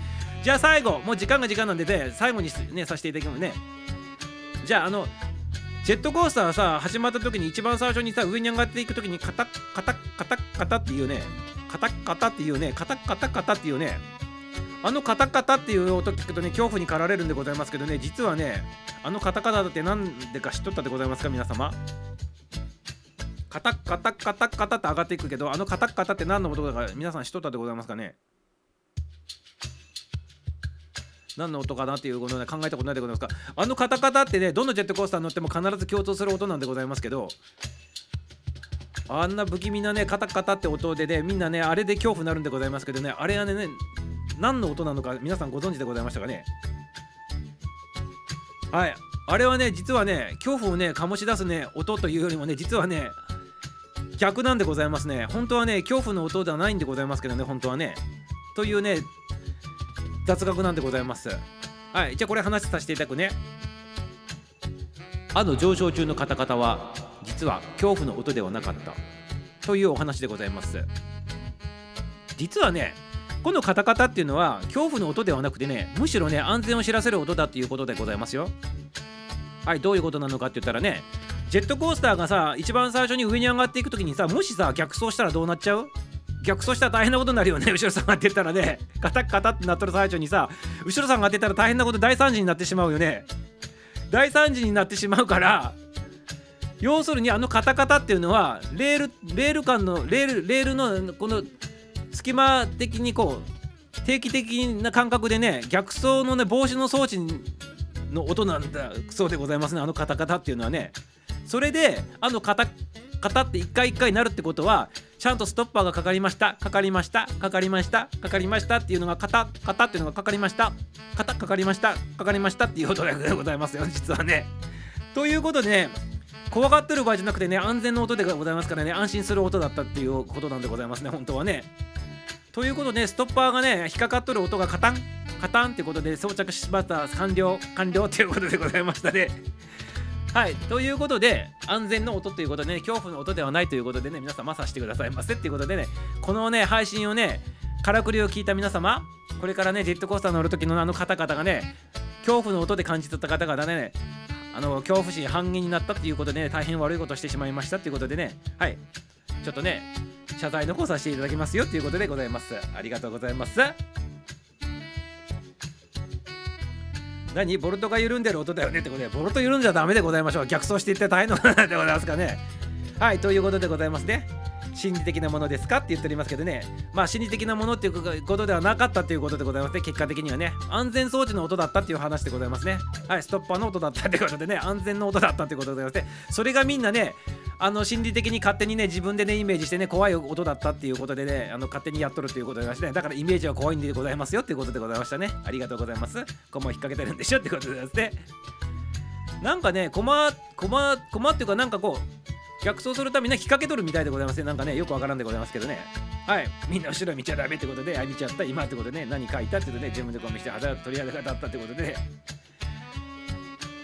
じゃあ最後、もう時間が時間なんでね、最後にね、させていただきますね。じゃあ、あの、ジェットコースターさ始まった時に一番最初にさ上に上がっていく時にカタッカタッカタッカタっていうねカタッカタっていうねカタッカタカタっていうねあのカタカタっていう音聞くとね恐怖に駆られるんでございますけどね実はねあのカタカタって何でか知っとったでございますか皆様。カタッカタッカタッカタって上がっていくけどあのカタッカタって何の音だか皆さん知っとったでございますかね。何の音かなっていうことで考えたことないでございますか。あのカタカタってねどのジェットコースターに乗っても必ず共通する音なんでございますけどあんな不気味なねカタカタって音でねみんなねあれで恐怖になるんでございますけどねあれはね何の音なのか皆さんご存知でございましたかね。はい。あれはね実はね恐怖をね醸し出すね音というよりもね実はね逆なんでございますね。本当はね恐怖の音ではないんでございますけどね本当はね。というね雑学なんでございます。はいじゃあこれ話させていただくね。あの上昇中のカタカタは実は恐怖の音ではなかった。というお話でございます。実はねこのカタカタっていうのは恐怖の音ではなくてねむしろね安全を知らせる音だっていうことでございますよ。はいどういうことなのかって言ったらねジェットコースターがさ一番最初に上に上がっていく時にさもしさ逆走したらどうなっちゃう？逆走したら大変なことになるよね 後ろ下がってたらね。カタカタってなっとる最初にさ後ろ下がってたら大変なこと大惨事になってしまうよね。大惨事になってしまうから要するにあのカタカタっていうのはレールレール間のレールレールのこの隙間的にこう定期的な感覚でね逆走のね防止の装置の音なんだそうでございますねあのカタカタっていうのはね。それであのカタカタって一回一回なるってことはちゃんとストッパーがかかりましたかかりましたかかりましたかかりましたっていうのがカタカタっていうのがかかりましたカタかかりましたかかりましたっていう音でございますよ実はね。ということでね怖がってる場合じゃなくてね安全の音でございますからね安心する音だったっていうことなんでございますね本当はね。ということでストッパーがね引っかかっとる音がカタンカタンってことで装着しました完了完了っていうことでございましたね。はい。ということで安全の音ということでね恐怖の音ではないということでね皆様さしてくださいませっていうことでねこのね配信をねからくりを聞いた皆様これからねジェットコースター乗る時のあの方々がね恐怖の音で感じ取った方々ねあの恐怖心半減になったっていうことで、ね、大変悪いことをしてしまいましたっていうことでねはい。ちょっとね謝罪の方させていただきますよっていうことでございます。ありがとうございます。何？ボルトが緩んでる音だよねってことで。ボルト緩んじゃダメでございましょう。逆走していって大変なことなんでございますかね。はいということでございますね。心理的なものですかって言っておりますけどね。まあ心理的なものっていうことではなかったということでございますね。結果的にはね。安全装置の音だったっていう話でございますね。はいストッパーの音だったってことでね。安全の音だったってことでございますね。それがみんなねあの心理的に勝手にね自分でねイメージしてね怖い音だったっていうことでねあの勝手にやっとるっていうことでございまして、ね、だからイメージは怖いんでございますよっていうことでございましたね。ありがとうございます。こも引っ掛けてるんでしょってことでございますね。なんかね困困困っていうかなんかこう逆走するためには引っ掛けとるみたいでございますね。なんかね、よくわからんでございますけどね。はい。みんな後ろ見ちゃダメってことで、あ、見ちゃった、今ってことでね、何書いたってことで、自分でこう見して、肌取り上げ方だったってことで、ね、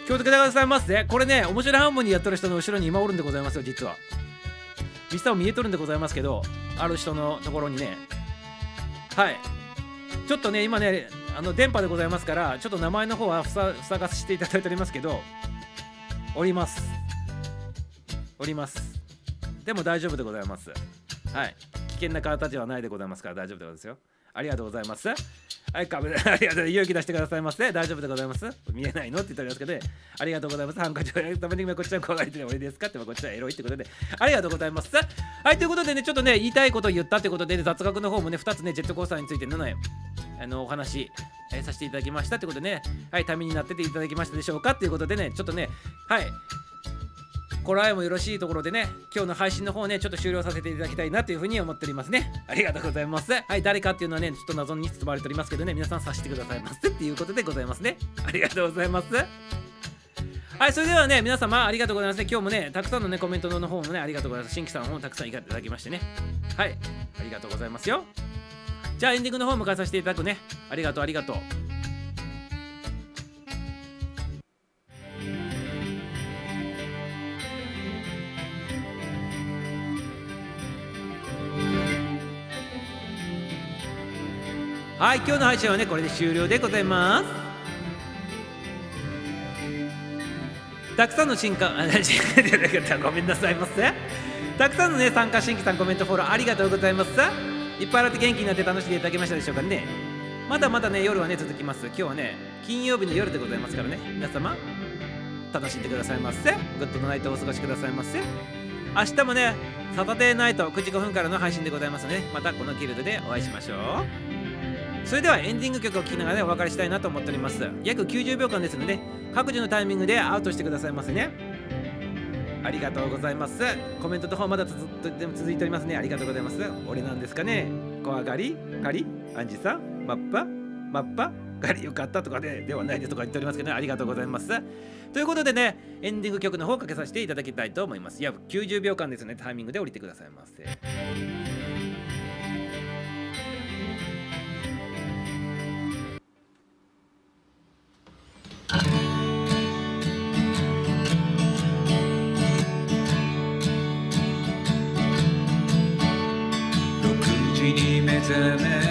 気をつけてくださいますね。これね、面白い半分にやってる人の後ろに今おるんでございますよ、実は。ミスターを見えとるんでございますけど、ある人のところにね、はい。ちょっとね、今ね、あの電波でございますから、ちょっと名前の方は塞がせていただいておりますけど、おります。おります。でも大丈夫でございます。はい。危険な方ではないでございますから大丈夫でございますよ。ありがとうございます。はいカメラありがとう。勇気出してくださいませ。大丈夫でございます。見えないのって言っておりますけど、ね、ありがとうございます。ハンカチをやるためにこっちは怖がりて俺ですかってこっちはエロいってことで。ありがとうございます。はいということでねちょっとね言いたいことを言ったってことで、ね、雑学の方もね2つねジェットコースターについてのねあのお話、えー、させていただきましたってことでね。はいためになってていただきましたでしょうかっていうことでねちょっとねはい頃合いもよろしいところでね、今日の配信の方ね、ちょっと終了させていただきたいなというふうに思っておりますね。ありがとうございます。はい、誰かっていうのはね、ちょっと謎に包まれておりますけどね、皆さん察してくださいませっていうことでございますね。ありがとうございます。はい、それではね、皆様ありがとうございますね。今日もね、たくさんのね、コメントの方もね、ありがとうございます。新規さんもたくさんいただきましてね。はい、ありがとうございますよ。じゃあエンディングの方迎えさせていただくね。ありがとう、ありがとう。はい今日の配信はねこれで終了でございます。たくさんの新刊 ごめんなさいませたくさんのね参加新規さんコメントフォローありがとうございます。いっぱい洗って元気になって楽しんでいただけましたでしょうかね。まだまだね夜はね続きます。今日はね金曜日の夜でございますからね。皆様楽しんでくださいませグッドのナイトをお過ごしくださいませ明日もねサタデーナイト9時5分からの配信でございますねまたこのギルドでお会いしましょう。それではエンディング曲を聴きながら、お別れしたいなと思っております。約90秒間ですので各自のタイミングでアウトしてくださいませね。ありがとうございます。コメントの方まだずっと続いておりますね。ありがとうございます。俺なんですかね。怖がり？かり？アンジさん？マッパ？マッパ？がり？よかったとかで、ね、ではないですとか言っておりますけど、ね、ありがとうございます。ということでねエンディング曲の方をかけさせていただきたいと思います。約90秒間ですね。タイミングで降りてくださいませ。Cemil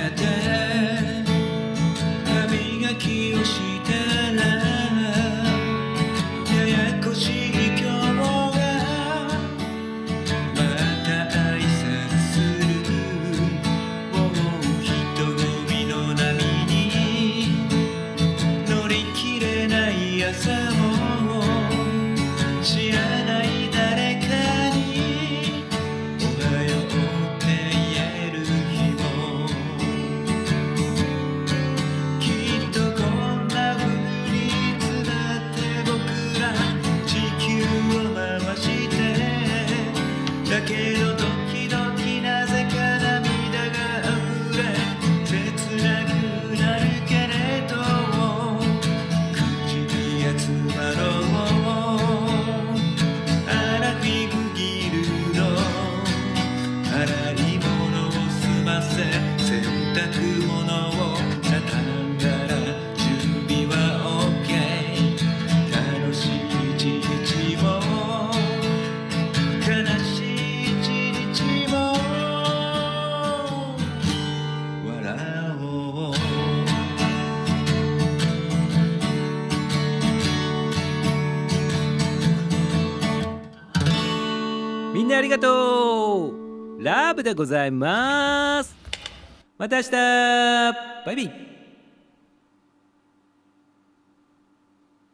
がとう。ラブでございます。また明日。バイビー。